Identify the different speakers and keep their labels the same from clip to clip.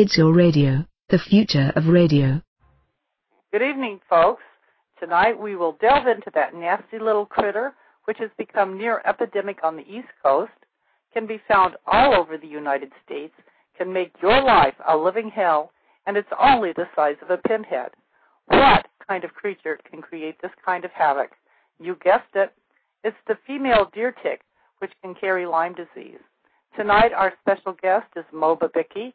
Speaker 1: It's your radio, the future of radio.
Speaker 2: Good evening, folks. Tonight we will delve into that nasty little critter which has become near epidemic on the East Coast, can be found all over the United States, can make your life a living hell, and it's only the size of a pinhead. What kind of creature can create this kind of havoc? You guessed it. It's the female deer tick, which can carry Lyme disease. Tonight, our special guest is Mo Babicki.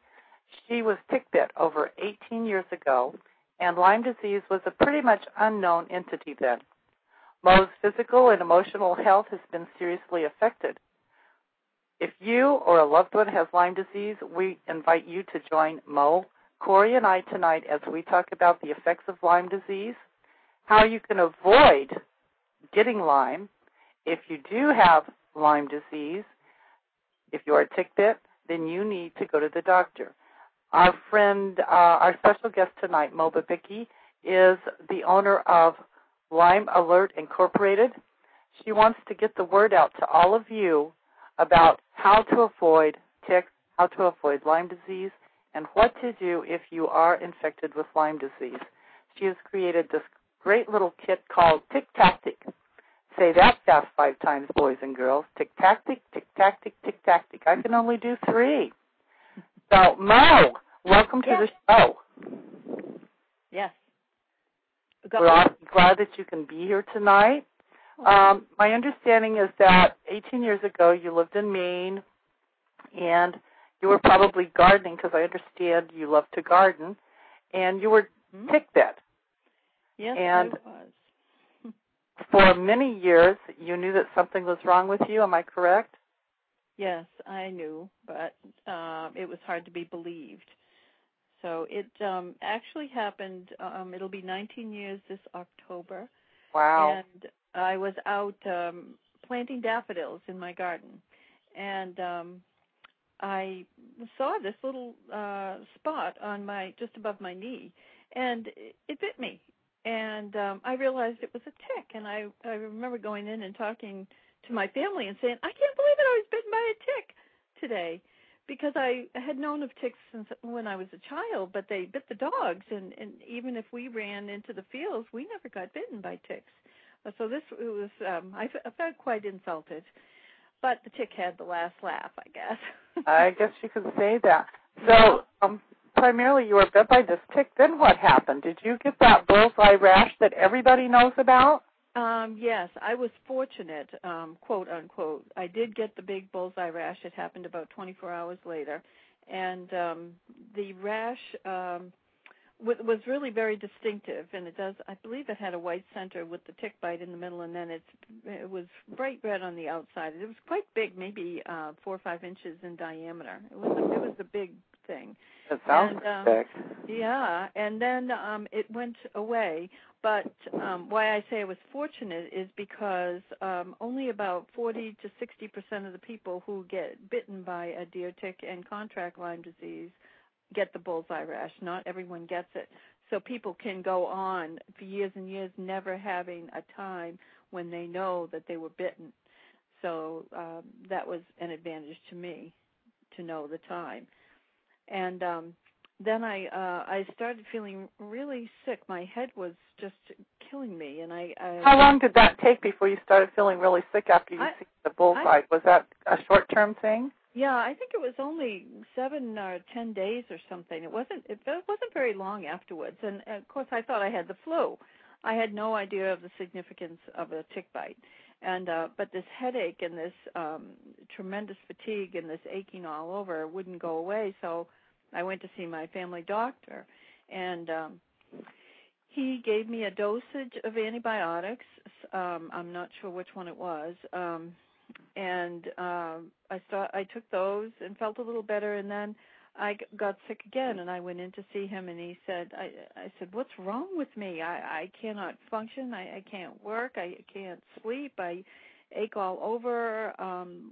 Speaker 2: She was tick bit over 18 years ago, and Lyme disease was a pretty much unknown entity then. Mo's physical and emotional health has been seriously affected. If you or a loved one has Lyme disease, we invite you to join Mo, Corey, and I tonight as we talk about the effects of Lyme disease, how you can avoid getting Lyme. If you do have Lyme disease, if you are tick bit, then you need to go to the doctor. Our friend, uh, our special guest tonight, Mo Babicki, is the owner of Lyme Alert Incorporated. She wants to get the word out to all of you about how to avoid ticks, how to avoid Lyme disease, and what to do if you are infected with Lyme disease. She has created this great little kit called Tick Tactic. Say that fast five times, boys and girls. Tick Tactic, Tick Tactic, Tick Tactic. I can only do three. So, Mo, welcome to the show.
Speaker 3: Yes.
Speaker 2: We're glad that you can be here tonight. Um, my understanding is that 18 years ago you lived in Maine, and you were probably gardening because I understand you love to garden, and you were
Speaker 3: mm-hmm. Yes,
Speaker 2: and
Speaker 3: I was.
Speaker 2: for many years, you knew that something was wrong with you. Am I correct?
Speaker 3: Yes, I knew, but uh, it was hard to be believed. So it um, actually happened. Um, it'll be 19 years this October.
Speaker 2: Wow.
Speaker 3: And I was out um, planting daffodils in my garden, and um, I saw this little uh, spot on my just above my knee, and it, it bit me. And um, I realized it was a tick, and I I remember going in and talking to my family and saying, I can't believe it, I was bitten by a tick today because I had known of ticks since when I was a child, but they bit the dogs, and and even if we ran into the fields, we never got bitten by ticks. Uh, so this it was um, I, felt quite insulted, but the tick had the last laugh, I guess.
Speaker 2: I guess you could say that. So um, primarily, you were bit by this tick. Then what happened? Did you get that bullseye rash that everybody knows about?
Speaker 3: Um, yes, I was fortunate, um, quote unquote. I did get the big bullseye rash. It happened about 24 hours later, and um, the rash um, w- was really very distinctive. And it does, I believe, it had a white center with the tick bite in the middle, and then it's it was bright red on the outside. It was quite big, maybe uh, four or five inches in diameter. It was a, it was a big thing.
Speaker 2: It sounds
Speaker 3: and, um,
Speaker 2: sick.
Speaker 3: Yeah, and then um it went away. But um why I say I was fortunate is because um only about 40 to 60 percent of the people who get bitten by a deer tick and contract Lyme disease get the bullseye rash. Not everyone gets it. So people can go on for years and years never having a time when they know that they were bitten. So um, that was an advantage to me to know the time and um then I uh I started feeling really sick. My head was just killing me and I, I
Speaker 2: How long did that take before you started feeling really sick after you
Speaker 3: I,
Speaker 2: see the bullseye? was that a short term thing?
Speaker 3: Yeah, I think it was only 7 or 10 days or something. It wasn't it wasn't very long afterwards and of course I thought I had the flu. I had no idea of the significance of a tick bite. And uh but this headache and this um tremendous fatigue and this aching all over wouldn't go away, so I went to see my family doctor, and um, he gave me a dosage of antibiotics. Um, I'm not sure which one it was, um, and uh, I start, I took those and felt a little better, and then I got sick again, and I went in to see him, and he said, I, I said, what's wrong with me? I, I cannot function. I, I can't work. I can't sleep. I ache all over. Um,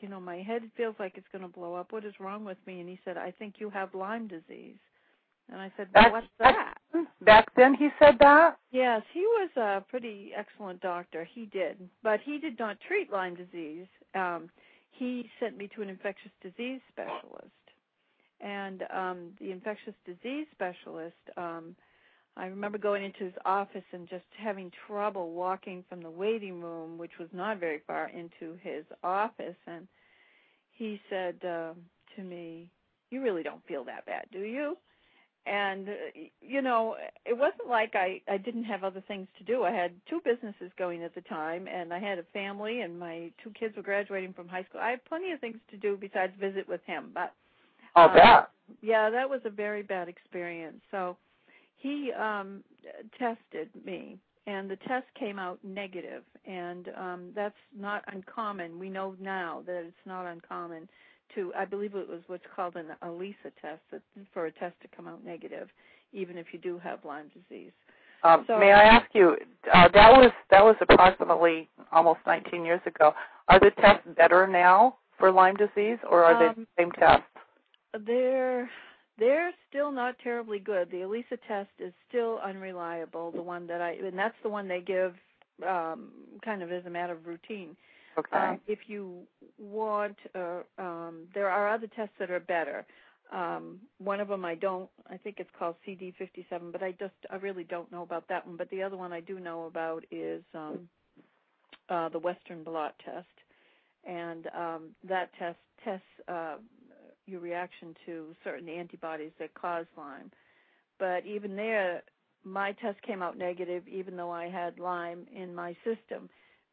Speaker 3: you know, my head feels like it's going to blow up. What is wrong with me? And he said, I think you have Lyme disease. And I said,
Speaker 2: back,
Speaker 3: What's that?
Speaker 2: Back then he said that?
Speaker 3: Yes, he was a pretty excellent doctor. He did. But he did not treat Lyme disease. Um, he sent me to an infectious disease specialist. and um, the infectious disease specialist. Um, I remember going into his office and just having trouble walking from the waiting room, which was not very far, into his office, and he said uh, to me, "You really don't feel that bad, do you?" and uh, you know it wasn't like i i didn't have other things to do. I had two businesses going at the time and i had a family and my two kids were graduating from high school. I had plenty of things to do besides visit with him but
Speaker 2: oh um, that
Speaker 3: yeah that was a very bad experience. So he um tested me and the test came out negative and um that's not uncommon we know now that it's not uncommon to, I believe it was what's called an ELISA test for a test to come out negative, even if you do have Lyme disease.
Speaker 2: Um,
Speaker 3: so,
Speaker 2: may I ask you? Uh, that was that was approximately almost 19 years ago. Are the tests better now for Lyme disease, or are
Speaker 3: um,
Speaker 2: they the same tests?
Speaker 3: They're they're still not terribly good. The ELISA test is still unreliable. The one that I and that's the one they give um, kind of as a matter of routine.
Speaker 2: Okay. Um,
Speaker 3: if you want, uh, um, there are other tests that are better. Um, one of them I don't. I think it's called CD57, but I just I really don't know about that one. But the other one I do know about is um, uh, the Western blot test, and um, that test tests uh, your reaction to certain antibodies that cause Lyme. But even there, my test came out negative, even though I had Lyme in my system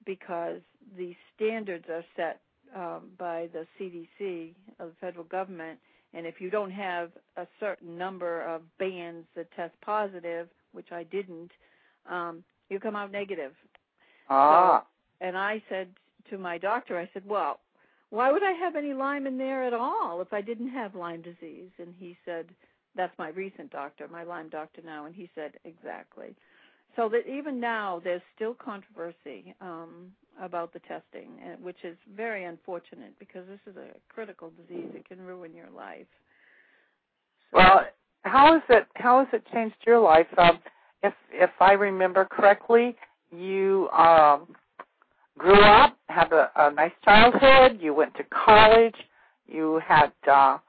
Speaker 3: because the standards are set um, by the CDC of the federal government, and if you don't have a certain number of bands that test positive, which I didn't, um, you come out negative.
Speaker 2: Ah.
Speaker 3: So, and I said to my doctor, I said, well, why would I have any Lyme in there at all if I didn't have Lyme disease? And he said, that's my recent doctor, my Lyme doctor now, and he said, exactly so that even now there's still controversy um, about the testing, which is very unfortunate because this is a critical disease. It can ruin your life.
Speaker 2: So, well, how has it how has it changed your life? Um, if if I remember correctly, you um, grew up, had a, a nice childhood. You went to college. You had uh,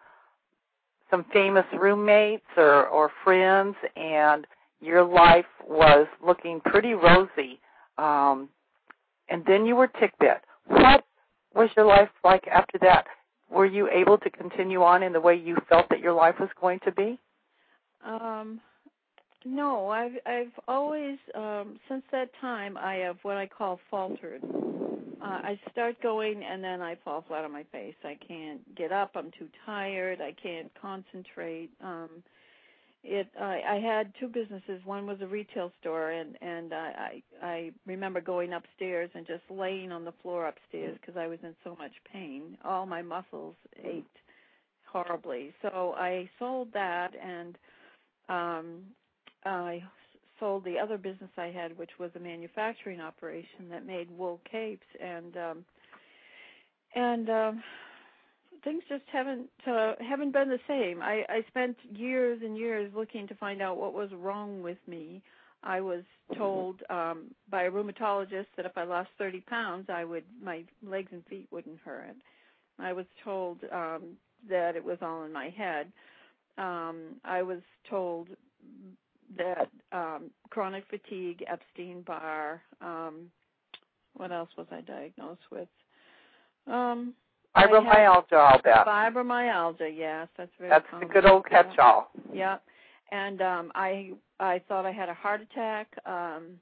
Speaker 2: some famous roommates or or friends, and your life was looking pretty rosy, um, and then you were tick bit. What was your life like after that? Were you able to continue on in the way you felt that your life was going to be?
Speaker 3: Um, no, I've I've always um, since that time I have what I call faltered. Uh, I start going and then I fall flat on my face. I can't get up. I'm too tired. I can't concentrate. Um, it I, I had two businesses. One was a retail store, and and I I remember going upstairs and just laying on the floor upstairs because I was in so much pain. All my muscles ached horribly. So I sold that, and um, I sold the other business I had, which was a manufacturing operation that made wool capes, and um, and um, things just haven't uh, haven't been the same. I, I spent years and years looking to find out what was wrong with me. I was told um, by a rheumatologist that if I lost 30 pounds, I would my legs and feet wouldn't hurt. I was told um, that it was all in my head. Um, I was told that um, chronic fatigue, Epstein Barr. Um, what else was I diagnosed with? Um,
Speaker 2: Fibromyalgia, I'll bet.
Speaker 3: Fibromyalgia, yes, that's very.
Speaker 2: That's
Speaker 3: common.
Speaker 2: the good old catch-all.
Speaker 3: Yeah, and um, I I thought I had a heart attack. Um,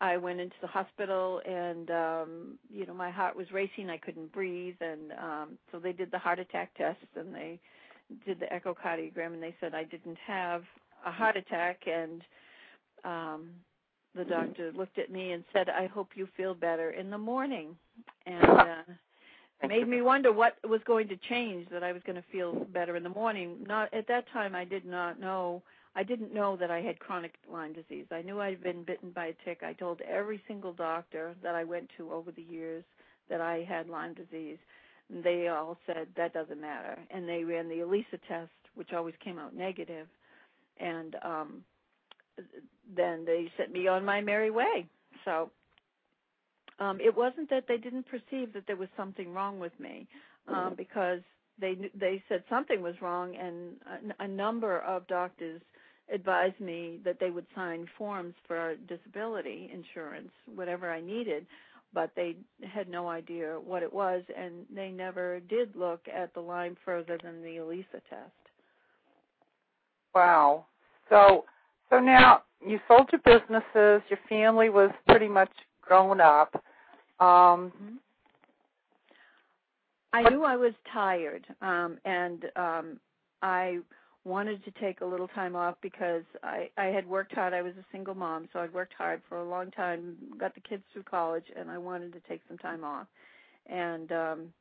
Speaker 3: I went into the hospital, and um, you know my heart was racing. I couldn't breathe, and um, so they did the heart attack test, and they did the echocardiogram, and they said I didn't have a heart attack, and um, the doctor looked at me and said, "I hope you feel better in the morning," and. Uh, made me wonder what was going to change that I was going to feel better in the morning. Not at that time I did not know I didn't know that I had chronic Lyme disease. I knew I'd been bitten by a tick. I told every single doctor that I went to over the years that I had Lyme disease. And they all said that doesn't matter. And they ran the ELISA test, which always came out negative. And um then they sent me on my merry way. So um, it wasn't that they didn't perceive that there was something wrong with me, um, because they they said something was wrong, and a, a number of doctors advised me that they would sign forms for disability insurance, whatever I needed, but they had no idea what it was, and they never did look at the Lyme further than the ELISA test.
Speaker 2: Wow. So so now you sold your businesses, your family was pretty much grown up. Um
Speaker 3: mm-hmm. I knew I was tired, um, and um, I wanted to take a little time off because I I had worked hard. I was a single mom, so I'd worked hard for a long time, got the kids through college, and I wanted to take some time off. And um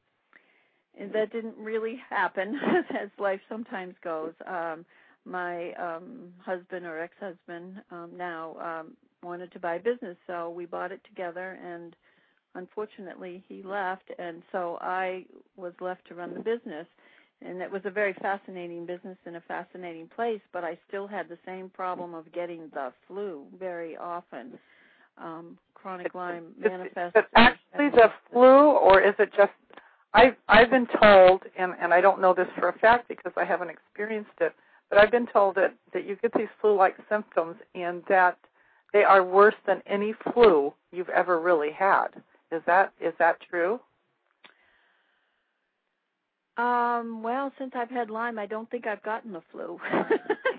Speaker 3: and that didn't really happen as life sometimes goes. Um my um husband or ex-husband um now um wanted to buy a business, so we bought it together and unfortunately he left and so I was left to run the business. And it was a very fascinating business in a fascinating place but I still had the same problem of getting the flu very often. Um chronic Lyme manifests
Speaker 2: is it actually the flu or is it just I've I've been told and and I don't know this for a fact because I haven't experienced it but I've been told that that you get these flu-like symptoms and that they are worse than any flu you've ever really had. Is that is that true?
Speaker 3: Um, well, since I've had Lyme, I don't think I've gotten the flu.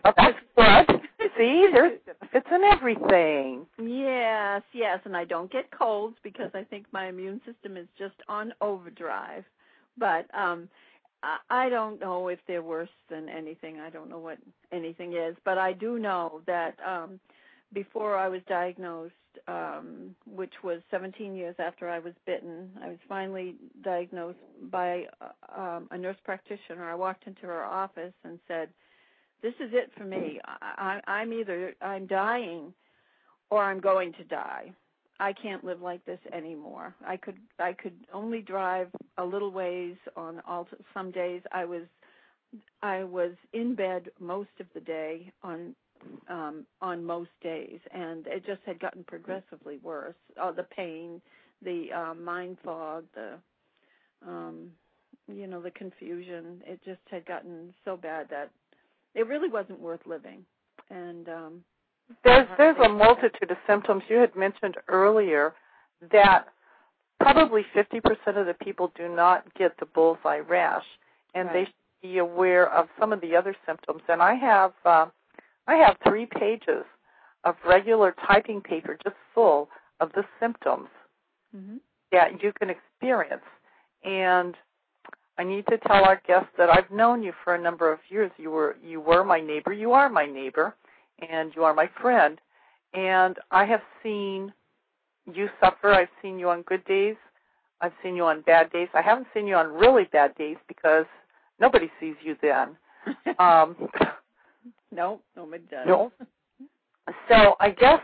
Speaker 2: oh, that's good. See, there's it's in everything.
Speaker 3: Yes, yes, and I don't get colds because I think my immune system is just on overdrive. But um I don't know if they're worse than anything. I don't know what anything is, but I do know that um before I was diagnosed, um, which was 17 years after I was bitten, I was finally diagnosed by uh, um, a nurse practitioner. I walked into her office and said, "This is it for me. I, I'm either I'm dying, or I'm going to die. I can't live like this anymore. I could I could only drive a little ways on all some days. I was I was in bed most of the day on um, on most days, and it just had gotten progressively worse. Uh, the pain, the uh, mind fog, the um, you know the confusion. It just had gotten so bad that it really wasn't worth living. And um,
Speaker 2: there's there's a multitude of symptoms you had mentioned earlier that probably 50% of the people do not get the bullseye rash, and right. they should be aware of some of the other symptoms. And I have. Uh, I have three pages of regular typing paper just full of the symptoms mm-hmm. that you can experience. And I need to tell our guests that I've known you for a number of years. You were you were my neighbor, you are my neighbor, and you are my friend. And I have seen you suffer. I've seen you on good days. I've seen you on bad days. I haven't seen you on really bad days because nobody sees you then. um,
Speaker 3: no, nobody does.
Speaker 2: No. So I guess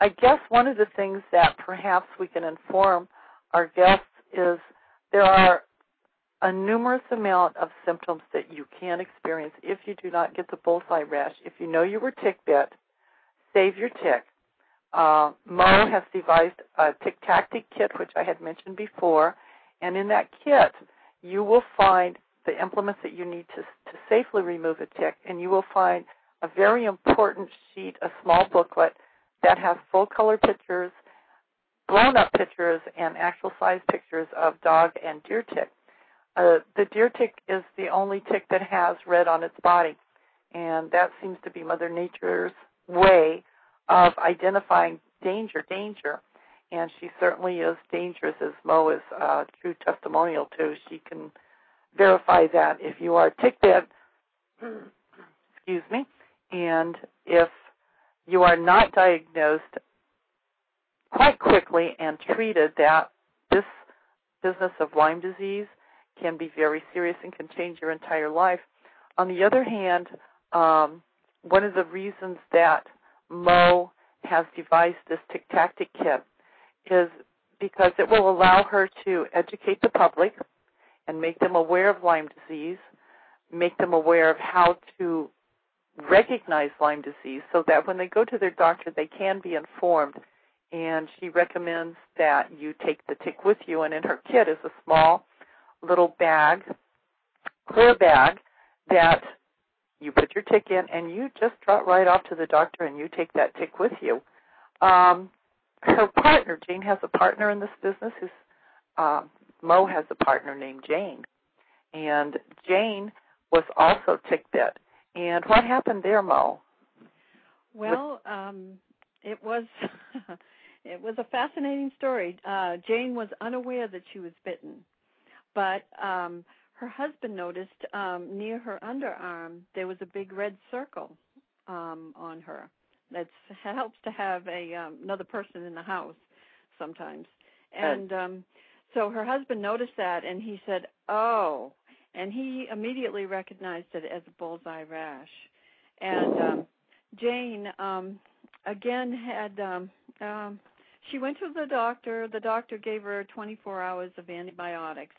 Speaker 2: I guess one of the things that perhaps we can inform our guests is there are a numerous amount of symptoms that you can experience if you do not get the bullseye rash. If you know you were tick bit, save your tick. Uh, Mo has devised a tick tactic kit, which I had mentioned before, and in that kit, you will find the implements that you need to, to safely remove a tick, and you will find a very important sheet, a small booklet that has full color pictures, blown up pictures, and actual size pictures of dog and deer tick. Uh, the deer tick is the only tick that has red on its body, and that seems to be Mother Nature's way of identifying danger, danger. And she certainly is dangerous, as Mo is a true testimonial to. She can verify that if you are tick bit, excuse me, and if you are not diagnosed quite quickly and treated, that this business of Lyme disease can be very serious and can change your entire life. On the other hand, um, one of the reasons that Mo has devised this tick tactic kit is because it will allow her to educate the public and make them aware of Lyme disease, make them aware of how to recognize Lyme disease so that when they go to their doctor, they can be informed. And she recommends that you take the tick with you. And in her kit is a small little bag clear bag that you put your tick in and you just trot right off to the doctor and you take that tick with you. Um, her partner, Jane has a partner in this business who's uh, Mo has a partner named Jane. And Jane was also tick bit. And what happened there, Mo?
Speaker 3: Well, um, it was it was a fascinating story. Uh, Jane was unaware that she was bitten, but um, her husband noticed um, near her underarm there was a big red circle um, on her. That helps to have a um, another person in the house sometimes, and um, so her husband noticed that, and he said, "Oh," and he immediately recognized it as a bullseye rash. And um, Jane um, again had um, um, she went to the doctor. The doctor gave her 24 hours of antibiotics,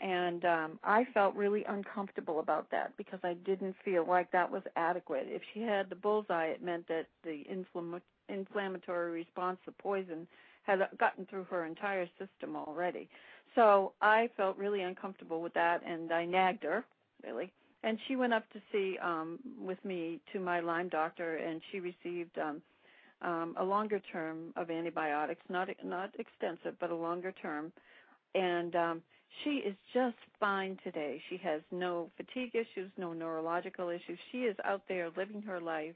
Speaker 3: and um, I felt really uncomfortable about that because I didn't feel like that was adequate. If she had the bullseye, it meant that the inflamm- inflammatory response to poison had gotten through her entire system already. So I felt really uncomfortable with that, and I nagged her really. And she went up to see um, with me to my Lyme doctor, and she received um, um, a longer term of antibiotics, not not extensive, but a longer term. And um, she is just fine today. She has no fatigue issues, no neurological issues. She is out there living her life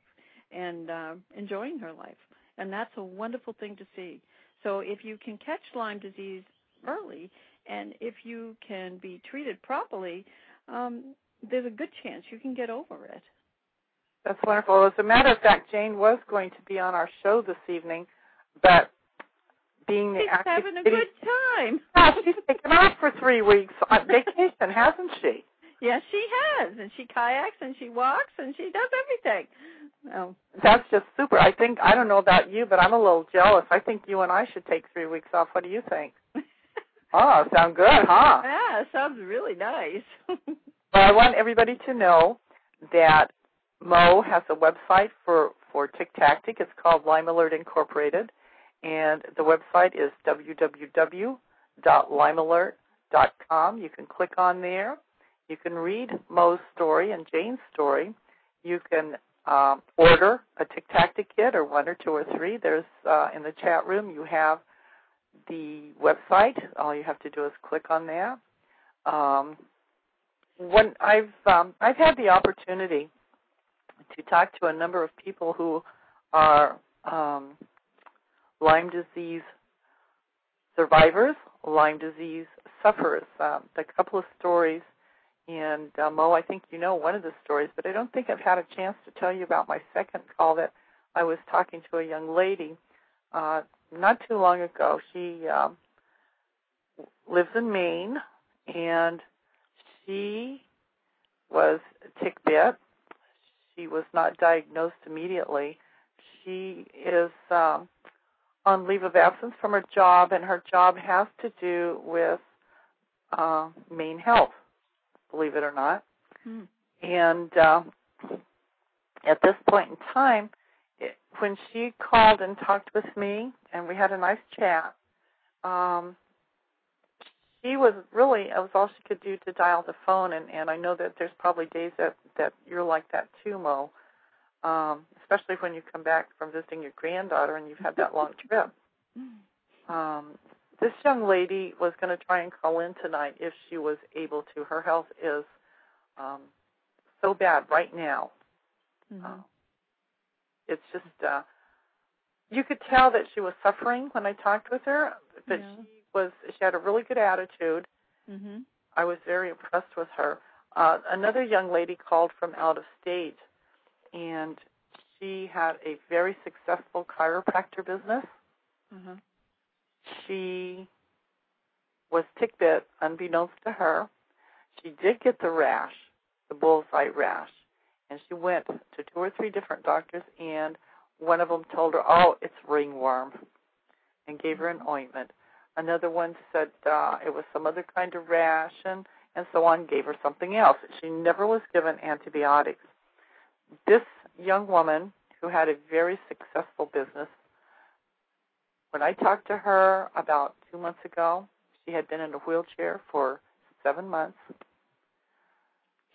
Speaker 3: and uh, enjoying her life, and that's a wonderful thing to see. So if you can catch Lyme disease early, and if you can be treated properly, um, there's a good chance you can get over it.
Speaker 2: That's wonderful. As a matter of fact, Jane was going to be on our show this evening, but being the
Speaker 3: she's
Speaker 2: active
Speaker 3: having a
Speaker 2: city,
Speaker 3: good time.
Speaker 2: yeah, she's taken off for three weeks on vacation, hasn't she?
Speaker 3: Yes, she has, and she kayaks and she walks and she does everything. Oh.
Speaker 2: That's just super. I think I don't know about you, but I'm a little jealous. I think you and I should take three weeks off. What do you think? oh, sound good, huh?
Speaker 3: Yeah, sounds really nice.
Speaker 2: well, I want everybody to know that Mo has a website for for Tick Tactic. It's called Lyme Alert Incorporated, and the website is www.limealert.com. You can click on there. You can read Mo's story and Jane's story. You can um, order a Tick Tactic kit or one or two or three. There's uh, in the chat room. You have the website. All you have to do is click on that. Um, when I've um, I've had the opportunity to talk to a number of people who are um, Lyme disease survivors, Lyme disease sufferers. Um, a couple of stories, and uh, Mo, I think you know one of the stories, but I don't think I've had a chance to tell you about my second call that I was talking to a young lady uh, not too long ago. She um, lives in Maine, and she was tick bit she was not diagnosed immediately. She is um, on leave of absence from her job, and her job has to do with uh, Maine Health, believe it or not.
Speaker 3: Hmm.
Speaker 2: And uh, at this point in time, it, when she called and talked with me, and we had a nice chat, um, she was really it was all she could do to dial the phone and and I know that there's probably days that that you're like that too Mo um especially when you come back from visiting your granddaughter and you've had that long trip um this young lady was going to try and call in tonight if she was able to her health is um so bad right now
Speaker 3: mm-hmm.
Speaker 2: uh, it's just uh you could tell that she was suffering when I talked with her but
Speaker 3: yeah.
Speaker 2: she was she had a really good attitude.
Speaker 3: Mm-hmm.
Speaker 2: I was very impressed with her. Uh, another young lady called from out of state, and she had a very successful chiropractor business.
Speaker 3: Uh-huh.
Speaker 2: She was tick bit, unbeknownst to her. She did get the rash, the bullseye rash, and she went to two or three different doctors, and one of them told her, "Oh, it's ringworm," and gave her an ointment. Another one said uh, it was some other kind of rash, and, and so on, gave her something else. She never was given antibiotics. This young woman who had a very successful business, when I talked to her about two months ago, she had been in a wheelchair for seven months.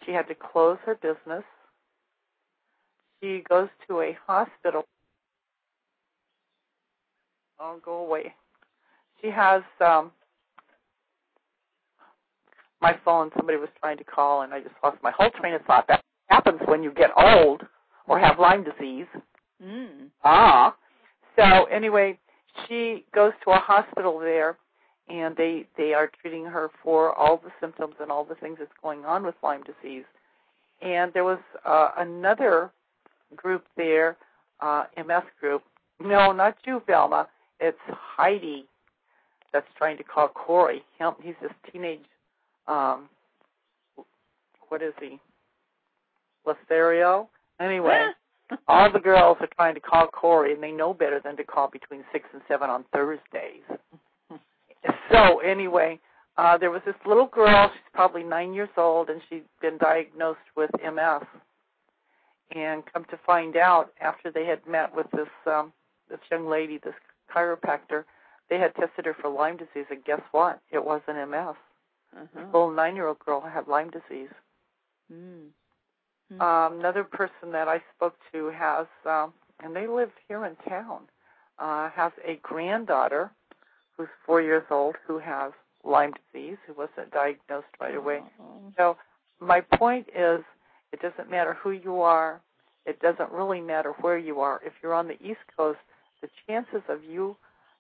Speaker 2: she had to close her business. She goes to a hospital. Oh, go away. She has um my phone. Somebody was trying to call, and I just lost my whole train of thought. Happens when you get old or have Lyme disease.
Speaker 3: Mm.
Speaker 2: Ah. So anyway, she goes to a hospital there, and they they are treating her for all the symptoms and all the things that's going on with Lyme disease. And there was uh, another group there, uh, MS group. No, not you, Velma. It's Heidi that's trying to call Corey. Him, he's this teenage. Um, what is he? Lothario. Anyway, all the girls are trying to call Corey, and they know better than to call between six and seven on Thursdays. so anyway, uh, there was this little girl. She's probably nine years old, and she'd been diagnosed with MS. And come to find out, after they had met with this um, this young lady, this chiropractor, they had tested her for Lyme disease, and guess what? It wasn't MS.
Speaker 3: Uh-huh.
Speaker 2: The little nine-year-old girl had Lyme disease.
Speaker 3: Mm.
Speaker 2: Um, another person that I spoke to has, um, and they live here in town, uh, has a granddaughter who's four years old who has Lyme disease, who wasn't diagnosed right away.
Speaker 3: Oh.
Speaker 2: So my point is, it doesn't matter who you are. It doesn't really matter where you are. If you're on the East Coast, the chances of you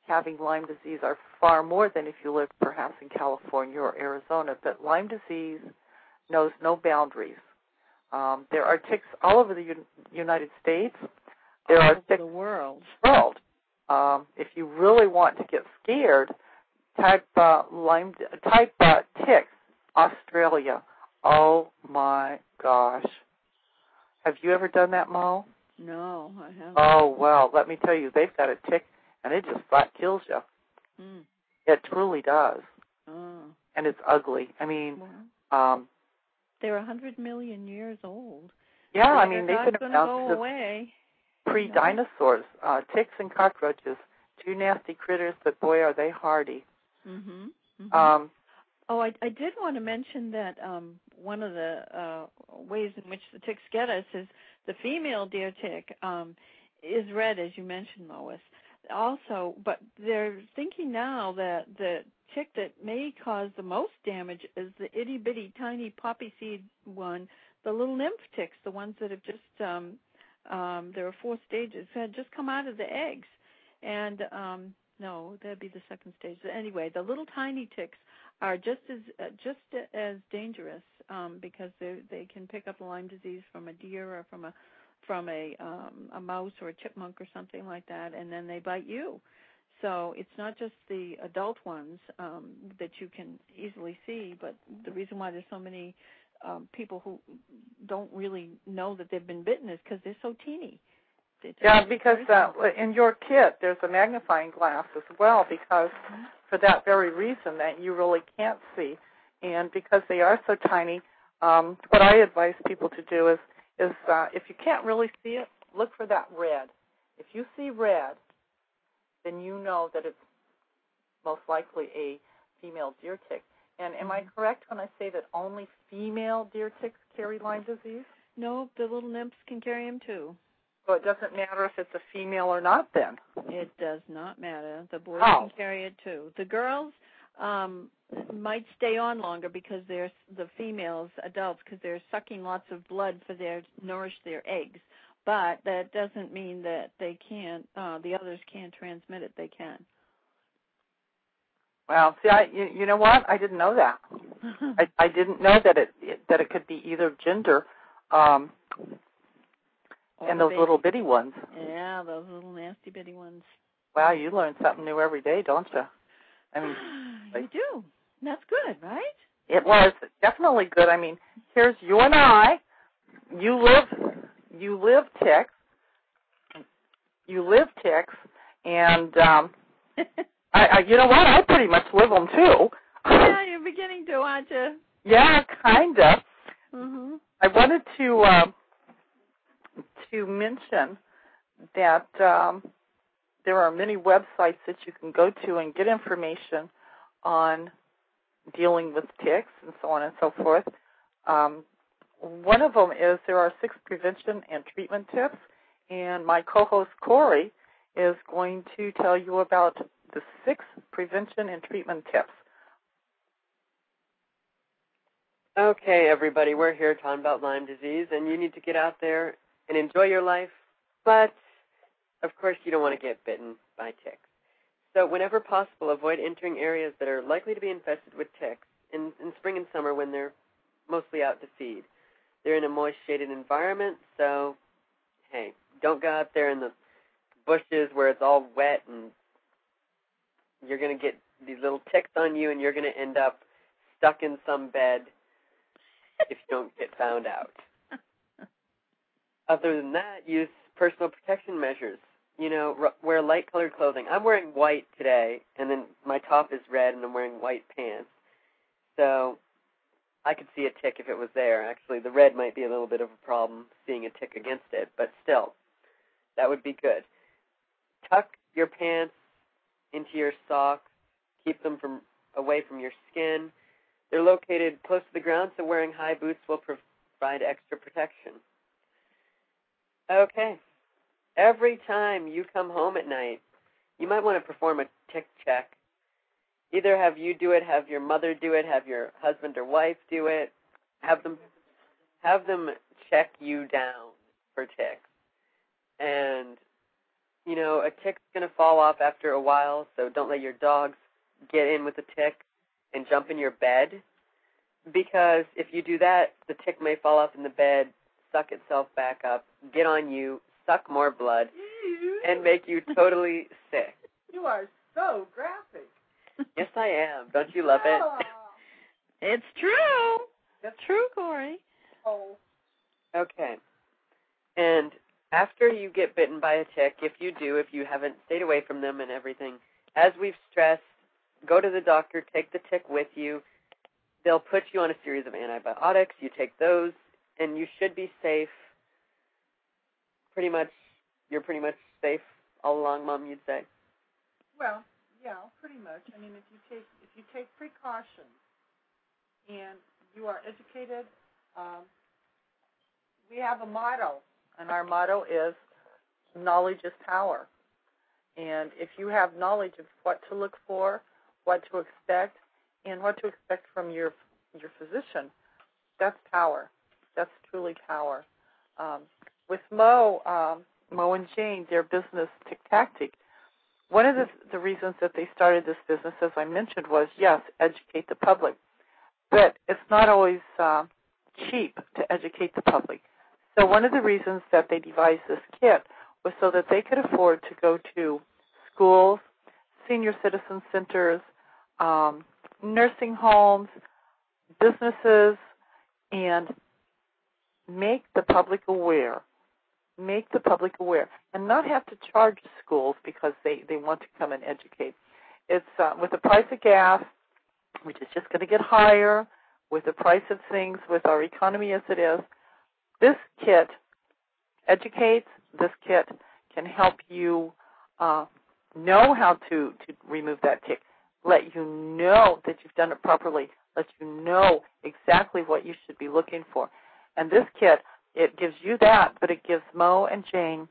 Speaker 2: having Lyme disease are far more than if you lived perhaps in California or Arizona. But Lyme disease knows no boundaries. Um, there are ticks all over the Un- United States. There
Speaker 3: All
Speaker 2: are ticks
Speaker 3: the world.
Speaker 2: in the world. Um, if you really want to get scared, type uh, Lyme, type uh, ticks Australia. Oh my gosh! Have you ever done that, Mo?
Speaker 3: No, I haven't.
Speaker 2: Oh well, let me tell you, they've got a tick, and it just flat kills you.
Speaker 3: Mm.
Speaker 2: It truly does,
Speaker 3: Oh.
Speaker 2: and it's ugly. I mean, um,
Speaker 3: they're a hundred million years old.
Speaker 2: yeah, I mean they've been around
Speaker 3: to go
Speaker 2: since
Speaker 3: away.
Speaker 2: pre-dinosaurs. Uh, ticks and cockroaches, two nasty critters, but boy are they hardy.
Speaker 3: Mhm. Mhm.
Speaker 2: Um,
Speaker 3: Oh, I, I did want to mention that um, one of the uh, ways in which the ticks get us is the female deer tick um, is red, as you mentioned, Lois. Also, but they're thinking now that the tick that may cause the most damage is the itty bitty tiny poppy seed one, the little nymph ticks, the ones that have just um, um, there are four stages had just come out of the eggs, and um, no, that'd be the second stage. Anyway, the little tiny ticks are just as uh, just as dangerous um, because they they can pick up Lyme disease from a deer or from a from a um, a mouse or a chipmunk or something like that, and then they bite you. So it's not just the adult ones um, that you can easily see, but the reason why there's so many um, people who don't really know that they've been bitten is because they're so teeny. They're
Speaker 2: yeah, because uh, in your kit there's a magnifying glass as well, because
Speaker 3: Mhm.
Speaker 2: for that very reason that you really can't see, and because they are so tiny, um, what I advise people to do is is uh, if you can't really see it, look for that red. If you see red, then you know that it's most likely a female deer tick. And am I correct when I say that only female deer ticks carry Lyme disease?
Speaker 3: no, the little nymphs can carry them too.
Speaker 2: So it doesn't matter if it's a female or not then.
Speaker 3: It does not matter. The boys can carry it too. The girls um might stay on longer because they're the females, adults, because they're sucking lots of blood for their nourish their eggs. But that doesn't mean that they can't. Uh, the others can't transmit it. They can.
Speaker 2: Well, see, I you, you know what? I didn't know that. I, I didn't know that it, it that it could be either gender, um,
Speaker 3: Or
Speaker 2: and those
Speaker 3: baby.
Speaker 2: little bitty ones.
Speaker 3: Yeah, those little nasty bitty ones.
Speaker 2: Wow, you learn something new every day, don't you? I mean,
Speaker 3: you do. That's good, right?
Speaker 2: it was definitely good. I mean, here's you and I. You live, you live ticks. You live ticks, and um, I, I, you know what? I pretty much live them too.
Speaker 3: yeah, you're beginning to, aren't you?
Speaker 2: yeah, kinda.
Speaker 3: Mm-hmm.
Speaker 2: I wanted to uh, to mention that um, there are many websites that you can go to and get information on dealing with ticks and so on and so forth. Um, one of them is there are six prevention and treatment tips, and my co-host Corey is going to tell you about the six prevention and treatment tips.
Speaker 4: Okay, everybody, we're here talking about Lyme disease, and you need to get out there and enjoy your life, but of course, you don't want to get bitten by ticks. So, whenever possible, avoid entering areas that are likely to be infested with ticks in, in spring and summer when they're mostly out to feed. They're in a moist, shaded environment, so hey, don't go out there in the bushes where it's all wet and you're going to get these little ticks on you and you're going to end up stuck in some bed if you don't get found out. Other than that, use personal protection measures. You know, r- wear light colored clothing. I'm wearing white today, and then my top is red, and I'm wearing white pants. So I could see a tick if it was there. Actually, the red might be a little bit of a problem seeing a tick against it, but still, that would be good. Tuck your pants into your socks. Keep them from away from your skin. They're located close to the ground, so wearing high boots will provide extra protection. Okay. Every time you come home at night, you might want to perform a tick check. Either have you do it, have your mother do it, have your husband or wife do it. Have them have them check you down for ticks. And you know, a tick's going to fall off after a while, so don't let your dogs get in with the tick and jump in your bed because if you do that, the tick may fall off in the bed, suck itself back up, get on you, suck more blood, and make you totally sick.
Speaker 2: You are so graphic.
Speaker 4: Yes, I am. Don't you love it?
Speaker 3: It's true.
Speaker 2: That's
Speaker 3: True, Corey.
Speaker 2: Oh.
Speaker 4: Okay. And after you get bitten by a tick, if you do, if you haven't stayed away from them and everything, as we've stressed, go to the doctor, take the tick with you. They'll put you on a series of antibiotics. You take those, and you should be safe. Pretty much, you're pretty much safe all along, Mom. You'd say.
Speaker 2: Well, yeah, pretty much. I mean, if you take if you take precautions and you are educated, um, we have a motto, and our motto is knowledge is power. And if you have knowledge of what to look for, what to expect, and what to expect from your your physician, that's power. That's truly power. Um, with Mo, um, Mo and Jane, their business Tick Tactic, one of the, the reasons that they started this business, as I mentioned, was yes, educate the public. But it's not always uh, cheap to educate the public. So one of the reasons that they devised this kit was so that they could afford to go to schools, senior citizen centers, um, nursing homes, businesses, and make the public aware. Make the public aware, and not have to charge schools because they they want to come and educate. It's uh, with the price of gas, which is just going to get higher, with the price of things, with our economy as it is. This kit educates. This kit can help you uh, know how to to remove that tick let you know that you've done it properly, let you know exactly what you should be looking for. And this kit, it gives you that, but it gives Mo and Jane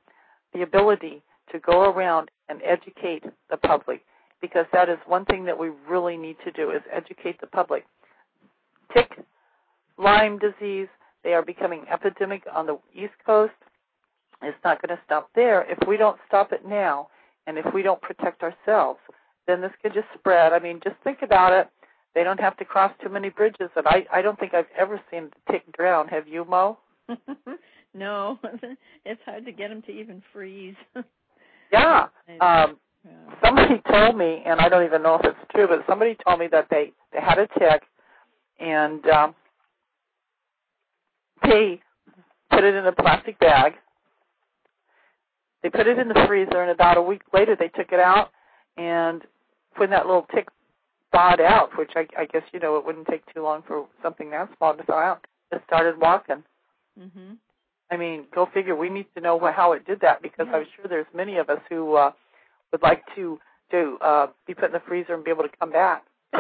Speaker 2: the ability to go around and educate the public because that is one thing that we really need to do is educate the public. Tick, Lyme disease, they are becoming epidemic on the East Coast. It's not going to stop there if we don't stop it now and if we don't protect ourselves then this could just spread. I mean, just think about it. They don't have to cross too many bridges, and I I don't think I've ever seen the tick drown. Have you, Mo?
Speaker 3: no, it's hard to get them to even freeze.
Speaker 2: yeah. Um,
Speaker 3: yeah.
Speaker 2: somebody told me, and I don't even know if it's true, but somebody told me that they they had a tick, and um, they put it in a plastic bag. They put it in the freezer, and about a week later, they took it out, and when that little tick thawed out, which I, I guess you know it wouldn't take too long for something that small to thaw out, it started walking.
Speaker 3: Mhm.
Speaker 2: I mean, go figure. We need to know what, how it did that because
Speaker 3: Yeah.
Speaker 2: I'm sure there's many of us who uh, would like to to uh, be put in the freezer and be able to come back.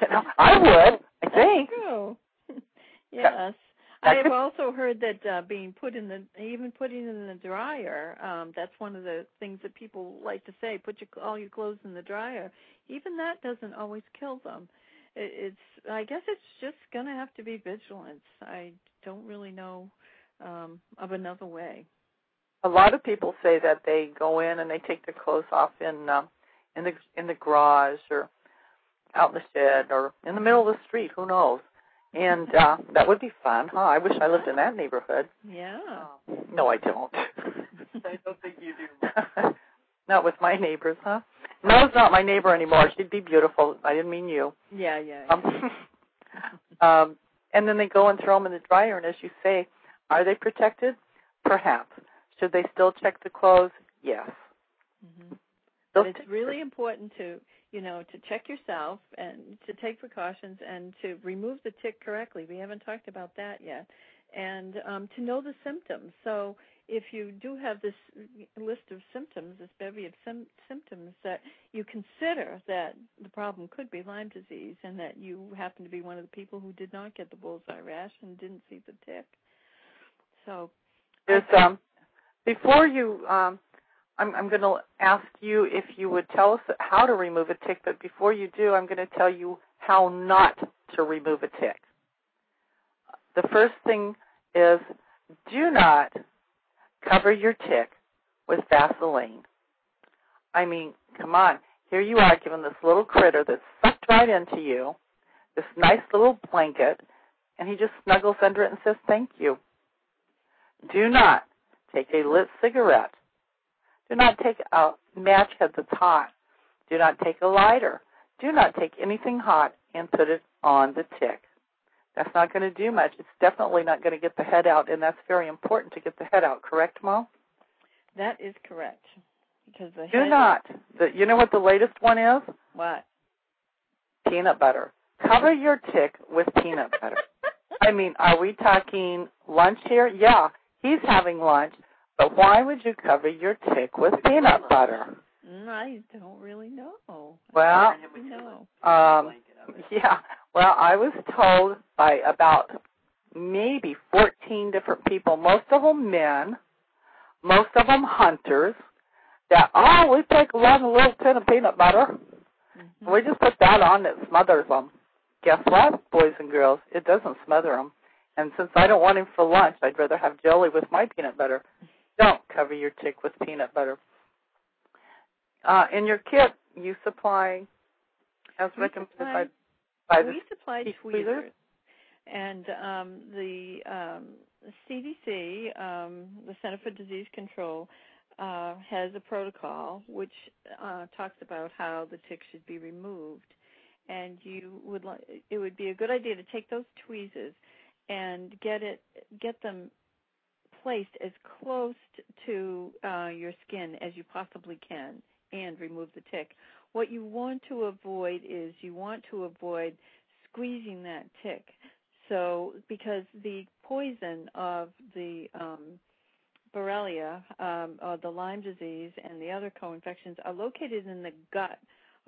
Speaker 2: You know, I would. I think.
Speaker 3: True. yes. I have also heard that uh, being put in the even putting it in the dryer. Um, that's one of the things that people like to say. Put your all your clothes in the dryer. Even that doesn't always kill them. It, it's I guess it's just going to have to be vigilance. I don't really know um, of another way.
Speaker 2: A lot of people say that they go in and they take their clothes off in um, in the in the garage or out in the shed or in the middle of the street. Who knows? And uh that would be fun, huh? I wish I lived in that neighborhood.
Speaker 3: Yeah.
Speaker 2: No, I don't.
Speaker 4: I don't think you do.
Speaker 2: not with my neighbors, huh? No's not my neighbor anymore. She'd be beautiful. I didn't mean you.
Speaker 3: Yeah, yeah.
Speaker 2: Um, um, and then they go and throw them in the dryer. And as you say, are they protected? Perhaps. Should they still check the clothes? Yes.
Speaker 3: hmm But it's really important to you know to check yourself and to take precautions and to remove the tick correctly. We haven't talked about that yet, and um, to know the symptoms. So if you do have this list of symptoms, this bevy of sim- symptoms, that you consider that the problem could be Lyme disease, and that you happen to be one of the people who did not get the bullseye rash and didn't see the tick. So
Speaker 2: There's um before you um I'm I'm going to ask you if you would tell us how to remove a tick, but before you do, I'm going to tell you how not to remove a tick. The first thing is do not cover your tick with Vaseline. I mean, come on. Here you are giving this little critter that's sucked right into you, this nice little blanket, and he just snuggles under it and says thank you. Do not take a lit cigarette. Do not take a match head that's hot. Do not take a lighter. Do not take anything hot and put it on the tick. That's not going to do much. It's definitely not going to get the head out, and that's very important to get the head out. Correct, Mo?
Speaker 3: that is correct because the
Speaker 2: Do not. The, you know what the latest one is?
Speaker 3: what
Speaker 2: Peanut butter. Cover your tick with peanut butter. I mean, are we talking lunch here? Yeah, he's having lunch, but why would you cover your tick with peanut butter?
Speaker 3: Mm, I don't really know.
Speaker 2: Well,
Speaker 4: Cover him with your
Speaker 3: no.
Speaker 2: um,
Speaker 4: blanket of it.
Speaker 2: yeah. Well, I was told by about maybe 14 different people, most of them men, most of them hunters, that, oh, we take one little tin of peanut butter,
Speaker 3: Mhm.
Speaker 2: we just put that on that smothers them. Guess what, boys and girls? It doesn't smother them. And since I don't want him for lunch, I'd rather have jelly with my peanut butter. Don't cover your tick with peanut butter. Uh, in your kit, you supply, as recommended
Speaker 3: supply-
Speaker 2: by,
Speaker 3: we supply tweezers,
Speaker 2: tweezers?
Speaker 3: and um, the um, CDC, um, the Center for Disease Control, uh, has a protocol which uh, talks about how the tick should be removed. And you would li- it would be a good idea to take those tweezers and get it get them placed as close to uh, your skin as you possibly can and remove the tick. What you want to avoid is you want to avoid squeezing that tick. So because the poison of the um, Borrelia, um, or the Lyme disease, and the other co-infections are located in the gut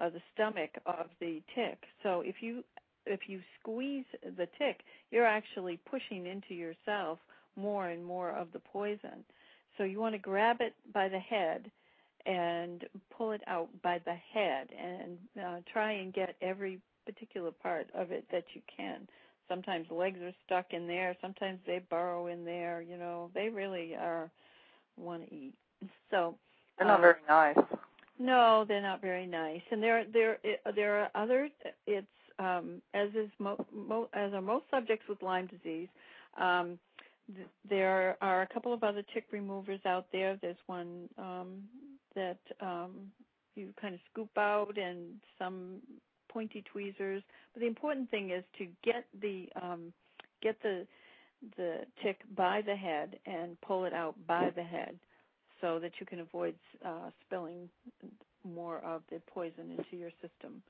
Speaker 3: or the stomach of the tick. So if you if you squeeze the tick, you're actually pushing into yourself more and more of the poison. So you want to grab it by the head and pull it out by the head and uh, try and get every particular part of it that you can. Sometimes legs are stuck in there, sometimes they burrow in there, you know, they really are want to eat. So
Speaker 2: They're not
Speaker 3: um,
Speaker 2: very nice.
Speaker 3: no, they're not very nice, and there there there are other. It's um, as is mo, mo, as are most subjects with Lyme disease. Um, th- there are a couple of other tick removers out there. There's one um, that um, you kind of scoop out, and some pointy tweezers. But the important thing is to get the um, get the the tick by the head and pull it out by the head so that you can avoid uh, spilling more of the poison into your system.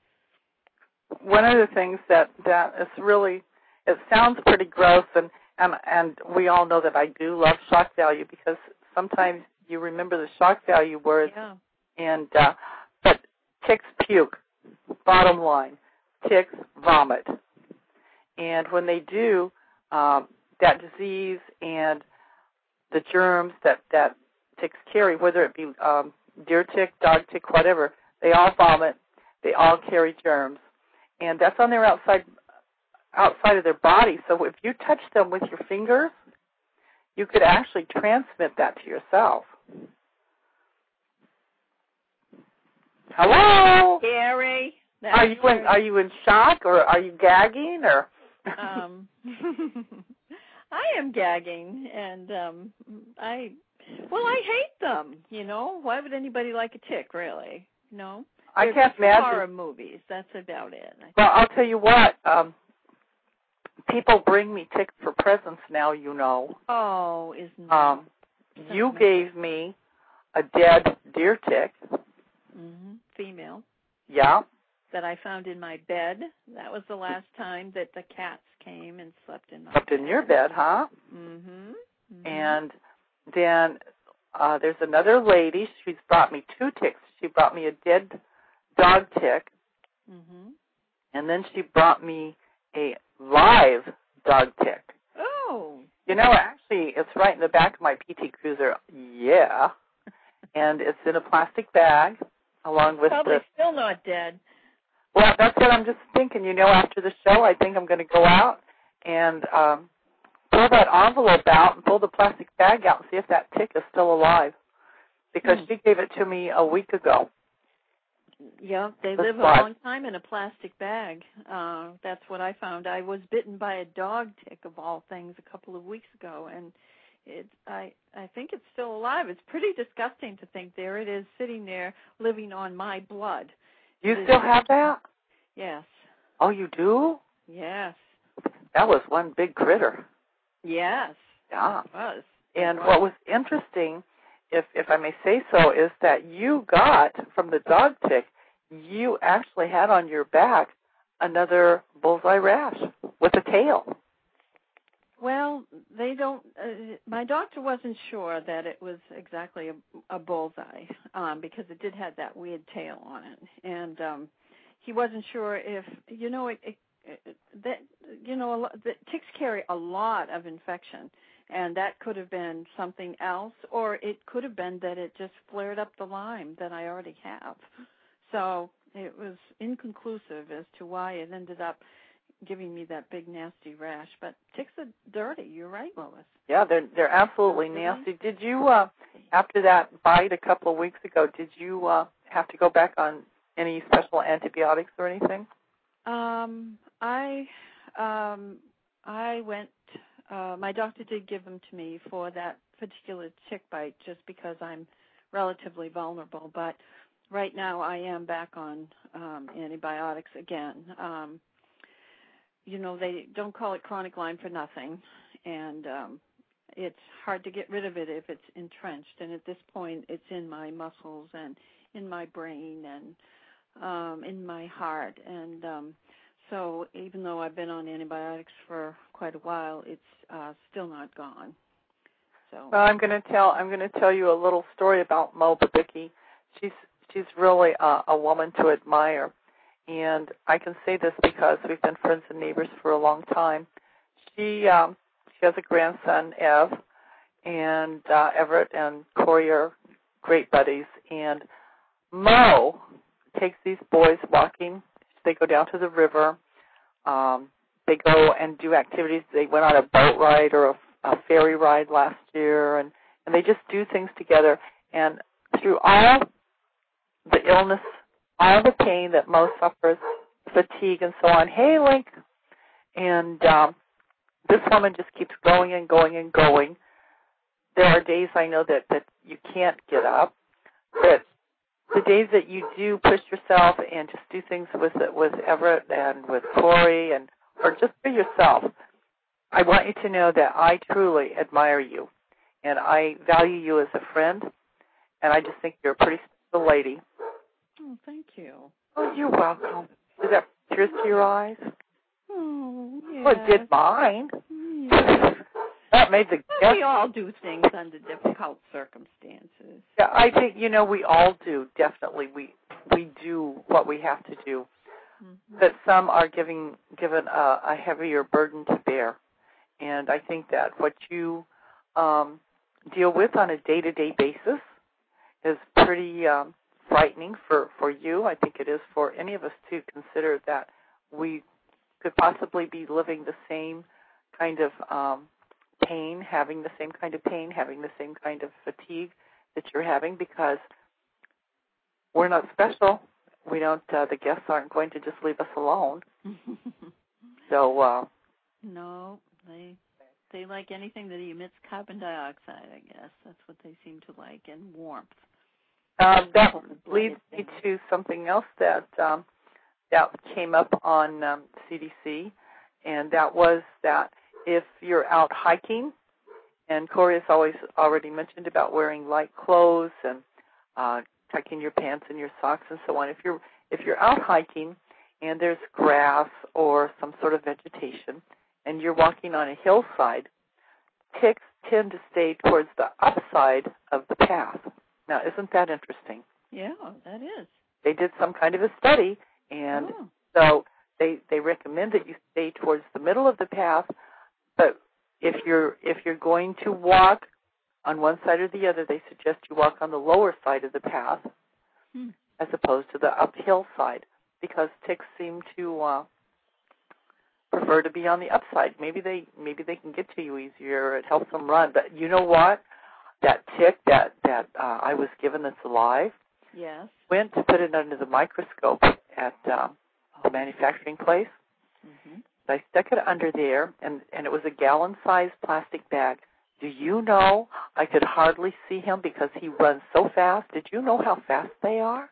Speaker 2: One of the things that that is really it sounds pretty gross and and and we all know that I do love shock value because sometimes you remember the shock value words
Speaker 3: Yeah.
Speaker 2: and uh but ticks puke. Bottom line. Ticks vomit. And when they do, um that disease and the germs that that ticks carry, whether it be um, deer tick, dog tick, whatever, they all vomit. They all carry germs, and that's on their outside outside of their body. So if you touch them with your fingers, you could actually transmit that to yourself. Hello.
Speaker 3: Scary.
Speaker 2: Are you in Are you in shock or are you gagging or?
Speaker 3: um, I am gagging, and um I well, I hate them. You know, why would anybody like a tick, really? No.
Speaker 2: I can't imagine.
Speaker 3: Horror movies. That's about it.
Speaker 2: Well, I'll tell you what. Um, people bring me ticks for presents now. You know.
Speaker 3: Oh, isn't
Speaker 2: Um, you gave me a dead deer tick.
Speaker 3: hmm female
Speaker 2: Yeah.
Speaker 3: that I found in my bed. That was the last time that the cats came and slept in my
Speaker 2: Up in your bed, huh?
Speaker 3: Mhm. Mhm.
Speaker 2: And then uh there's another lady. She's brought me two ticks. She brought me a dead dog tick,
Speaker 3: Mhm.
Speaker 2: and then she brought me a live dog tick. You know, actually, it's right in the back of my PT Cruiser. Yeah, and it's in a plastic bag, along with
Speaker 3: Probably
Speaker 2: the.
Speaker 3: still not dead.
Speaker 2: Well, that's what I'm just thinking. You know, after the show, I think I'm going to go out and um pull that envelope out and pull the plastic bag out and see if that tick is still alive, because
Speaker 3: Hmm.
Speaker 2: she gave it to me a week ago.
Speaker 3: Yeah, they
Speaker 2: The
Speaker 3: live a long time in a plastic bag. Uh that's what I found. I was bitten by a dog tick of all things a couple of weeks ago and it I I think it's still alive. It's pretty disgusting to think there it is sitting there living on my blood.
Speaker 2: You
Speaker 3: It is-
Speaker 2: still have that?
Speaker 3: Yes.
Speaker 2: Oh, you do?
Speaker 3: Yes.
Speaker 2: That was one big critter.
Speaker 3: Yes.
Speaker 2: Yeah.
Speaker 3: It was.
Speaker 2: And
Speaker 3: It
Speaker 2: what was interesting, if if I may say so, is that you got from the dog tick, you actually had on your back another bullseye rash with a tail.
Speaker 3: Well, they don't. Uh, my doctor wasn't sure that it was exactly a, a bullseye um, because it did have that weird tail on it, and um, he wasn't sure if you know it. it it- that you know a lot, the ticks carry a lot of infection and that could have been something else or it could have been that it just flared up the lyme that I already have so it was inconclusive as to why it ended up giving me that big nasty rash. But ticks are dirty. You're right, Lois.
Speaker 2: Yeah, they're they're absolutely nasty. Did you uh after that bite a couple of weeks ago, did you uh have to go back on any special antibiotics or anything?
Speaker 3: Um, I um, I went. Uh, my doctor did give them to me for that particular tick bite, just because I'm relatively vulnerable. But right now, I am back on um, antibiotics again. Um, you know, they don't call it chronic Lyme for nothing, and um, it's hard to get rid of it if it's entrenched. And at this point, it's in my muscles and in my brain and um, in my heart. And um, so, even though I've been on antibiotics for quite a while, it's uh, still not gone. So,
Speaker 2: Well, I'm going to tell I'm going to tell you a little story about Mo Babicki. She's she's really a, a woman to admire, and I can say this because we've been friends and neighbors for a long time. She um, she has a grandson, Ev, and uh, Everett and Corey are great buddies. And Mo takes these boys walking. They go down to the river. Um, they go and do activities. They went on a boat ride or a, a ferry ride last year, and and they just do things together. And through all the illness, all the pain that Mo suffers, fatigue and so on. Hey, Link, and um, this woman just keeps going and going and going. There are days I know that that you can't get up, but the days that you do push yourself and just do things with with Everett and with Corey and or just for yourself, I want you to know that I truly admire you, and I value you as a friend, and I just think you're a pretty special lady.
Speaker 3: oh, thank you.
Speaker 2: Oh, you're welcome. Did that tears to your eyes?
Speaker 3: Oh, yeah.
Speaker 2: Well, it did mine.
Speaker 3: Yeah.
Speaker 2: That made the
Speaker 3: Well, we all do things under difficult circumstances.
Speaker 2: Yeah, I think you know we all do. Definitely, we we do what we have to do.
Speaker 3: Mhm.
Speaker 2: But some are giving given a, a heavier burden to bear, and I think that what you um, deal with on a day-to-day basis is pretty um, frightening for for you. I think it is for any of us to consider that we could possibly be living the same kind of um, pain, having the same kind of pain, having the same kind of fatigue that you're having because we're not special. We don't. Uh, the guests aren't going to just leave us alone. so. Uh,
Speaker 3: no, they they like anything that emits carbon dioxide. I guess that's what they seem to like, and warmth.
Speaker 2: Um, that leads me to something else that um, that came up on um, CDC, and that was that if you're out hiking, and Corey has always already mentioned about wearing light clothes and uh, tucking your pants and your socks and so on. If you're if you're out hiking and there's grass or some sort of vegetation, and you're walking on a hillside, ticks tend to stay towards the upside of the path. Now, isn't that interesting?
Speaker 3: Yeah, that is.
Speaker 2: They did some kind of a study, and
Speaker 3: oh.
Speaker 2: so they they recommend that you stay towards the middle of the path. But if you're if you're going to walk on one side or the other, they suggest you walk on the lower side of the path
Speaker 3: hmm.
Speaker 2: as opposed to the uphill side because ticks seem to uh, prefer to be on the upside. Maybe they maybe they can get to you easier. It helps them run. But you know what? That tick that that uh, I was given that's alive.
Speaker 3: Yes.
Speaker 2: Went to put it under the microscope at um, the manufacturing place.
Speaker 3: Mm-hmm.
Speaker 2: I stuck it under there, and and it was a gallon-sized plastic bag. Do you know I could hardly see him because he runs so fast? Did you know how fast they are?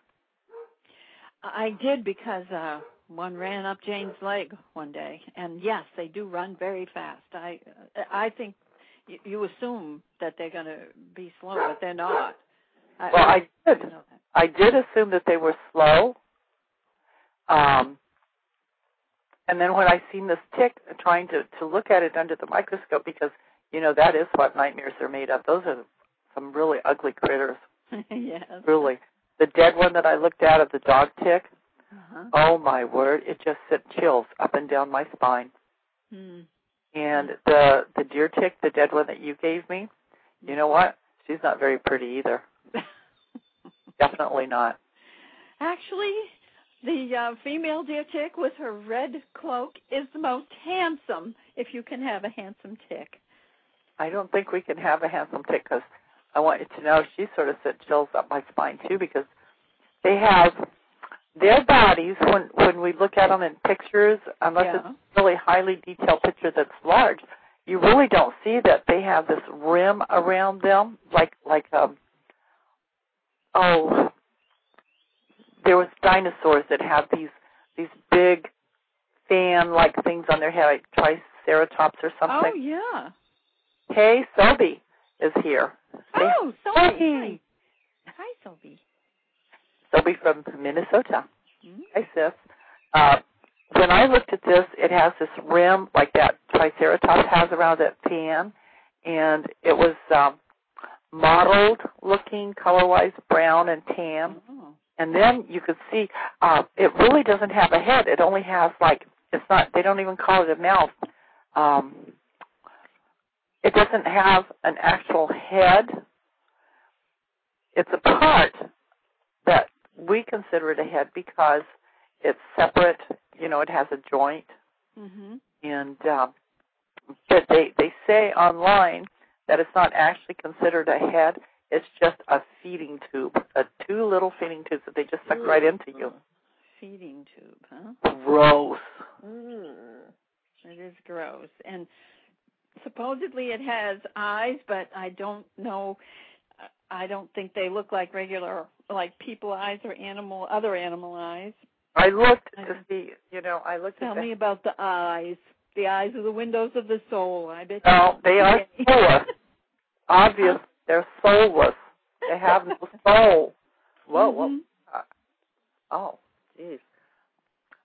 Speaker 3: I did because uh one ran up Jane's leg one day, and yes, they do run very fast. I I think you, you assume that they're going to be slow, but they're not.
Speaker 2: I, well, I, I did. I did assume that they were slow. Um, and then when I seen this tick, trying to to look at it under the microscope, because you know that is what nightmares are made of. Those are some really ugly critters.
Speaker 3: yes.
Speaker 2: Really, the dead one that I looked at of the dog tick
Speaker 3: uh-huh.
Speaker 2: Oh my word! It just sent chills up and down my spine.
Speaker 3: Hmm.
Speaker 2: And the the deer tick, the dead one that you gave me, you know what? She's not very pretty either. Definitely not.
Speaker 3: Actually, the uh, female deer tick with her red cloak is the most handsome. If you can have a handsome tick.
Speaker 2: I don't think we can have a handsome tick because I want you to know she sort of sent chills up my spine too because they have their bodies when when we look at them in pictures unless
Speaker 3: yeah.
Speaker 2: it's a really highly detailed picture that's large you really don't see that they have this rim around them like like um oh there was dinosaurs that have these these big fan like things on their head like triceratops or something
Speaker 3: oh yeah
Speaker 2: hey Sobe is here
Speaker 3: oh Sobe hi. hi Sobe
Speaker 2: Sobe from Minnesota.
Speaker 3: Mm-hmm.
Speaker 2: Hi, sis. Uh, when I looked at this, it has this rim like that Triceratops has around that fan, and it was um, mottled looking, color-wise brown and tan.
Speaker 3: Oh.
Speaker 2: And then you could see uh, it really doesn't have a head. It only has like it's not. They don't even call it a mouth. Um, it doesn't have an actual head. It's a part that we consider it a head because it's separate. You know, it has a joint,
Speaker 3: mm-hmm.
Speaker 2: and uh, but they they say online that it's not actually considered a head. It's just a feeding tube, a two little feeding tubes that they just suck
Speaker 3: Ooh.
Speaker 2: right into you.
Speaker 3: Feeding tube, huh?
Speaker 2: Gross.
Speaker 3: Mm. It is gross, and supposedly it has eyes, but I don't know. I don't think they look like regular like people eyes or animal other animal eyes.
Speaker 2: I looked to see, you know, I looked
Speaker 3: Tell
Speaker 2: at
Speaker 3: me about the eyes. The eyes are the windows of the soul. I bet.
Speaker 2: No, they are
Speaker 3: you.
Speaker 2: soulless. They're soulless. They have no soul. Whoa, whoa.
Speaker 3: Mhm.
Speaker 2: Uh, oh, jeez.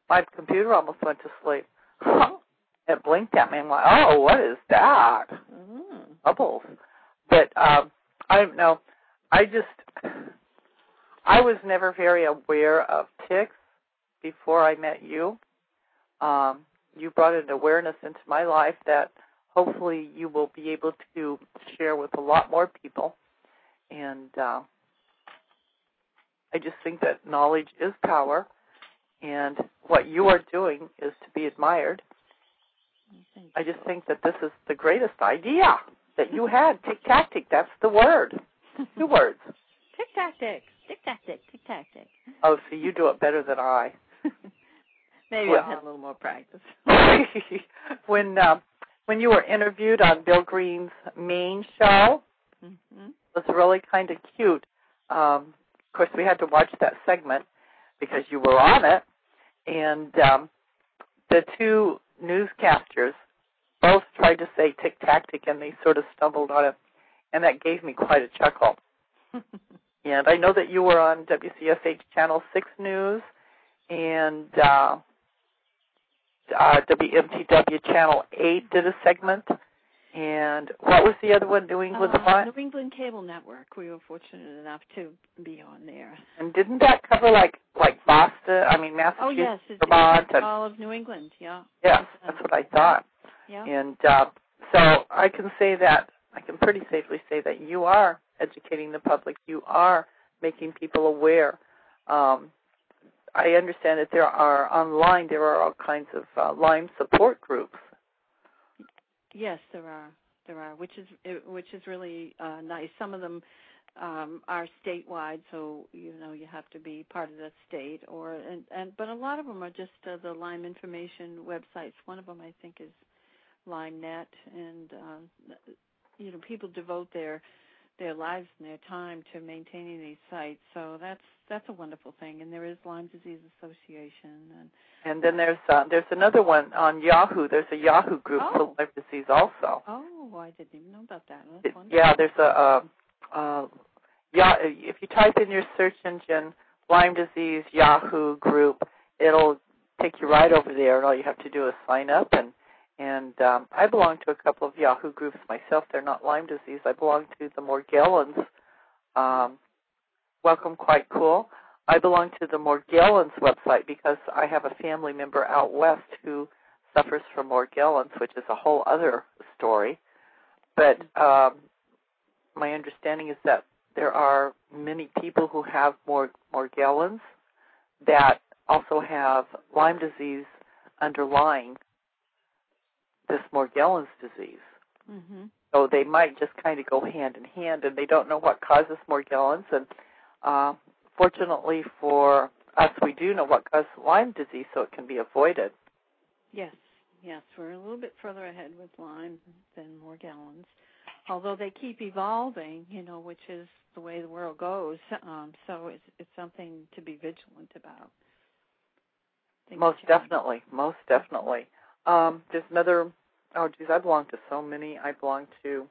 Speaker 2: My computer almost went to sleep. it blinked at me. I'm like, oh, what is that?
Speaker 3: Mm.
Speaker 2: Bubbles. But um, I don't know. I just, I was never very aware of ticks before I met you. Um, you brought an awareness into my life that hopefully you will be able to share with a lot more people. And uh, I just think that knowledge is power, and what you are doing is to be admired. I just think that this is the greatest idea that you had. Tick tactic, that's the word. Two words.
Speaker 3: Tick tactic, tick tactic, tick tactic.
Speaker 2: Oh, so you do it better than I.
Speaker 3: Maybe
Speaker 2: Well-
Speaker 3: I've had a little more practice.
Speaker 2: when uh, when you were interviewed on Bill Green's Maine show,
Speaker 3: hmm
Speaker 2: it was really kind of cute. Um, of course, we had to watch that segment because you were on it, and um, the two newscasters both tried to say tick tactic, and they sort of stumbled on it, and that gave me quite a chuckle. And I know that you were on WCSH Channel 6 News and uh, uh, WMTW Channel 8 did a segment. And what was the other one? New England
Speaker 3: Uh,
Speaker 2: what?
Speaker 3: New England Cable Network. We were fortunate enough to be on there.
Speaker 2: And didn't that cover like like Boston? I mean Massachusetts,
Speaker 3: Oh yes,
Speaker 2: Vermont, and
Speaker 3: all of New England. Yeah.
Speaker 2: yes, that's what I thought.
Speaker 3: Yeah.
Speaker 2: And uh, so I can say that I can pretty safely say that you are educating the public. You are making people aware. Um, I understand that there are online there are all kinds of uh, Lyme support groups.
Speaker 3: Yes, there are. There are, which is which is really uh, nice. Some of them um, are statewide, so you know you have to be part of that state, or and, and but a lot of them are just uh, the Lyme information websites. One of them I think is LymeNet, and uh, you know people devote their their lives and their time to maintaining these sites. So that's that's a wonderful thing. And there is Lyme Disease Association, and
Speaker 2: And then there's uh, there's another one on Yahoo. There's a Yahoo group
Speaker 3: Oh.
Speaker 2: for Lyme disease also.
Speaker 3: oh, I didn't even know about that. That's wonderful.
Speaker 2: yeah, there's a uh, uh, yeah. If you type in your search engine Lyme disease Yahoo group, it'll take you right over there, and all you have to do is sign up. And and um, I belong to a couple of Yahoo groups myself. They're not Lyme disease. I belong to the Morgellons. Um, welcome, quite cool. I belong to the Morgellons website because I have a family member out west who suffers from Morgellons, which is a whole other story. But um, my understanding is that there are many people who have Mor- Morgellons that also have Lyme disease underlying this Morgellons disease.
Speaker 3: hmm
Speaker 2: So they might just kind of go hand in hand, and they don't know what causes Morgellons. And uh, fortunately for us, we do know what causes Lyme disease, so it can be avoided.
Speaker 3: Yes, yes, we're a little bit further ahead with Lyme than Morgellons, although they keep evolving, you know, which is the way the world goes. Um, so it's it's something to be vigilant about. Things
Speaker 2: Most
Speaker 3: change.
Speaker 2: definitely, most definitely. Um, there's another. Oh, geez, I belong to so many. I belong to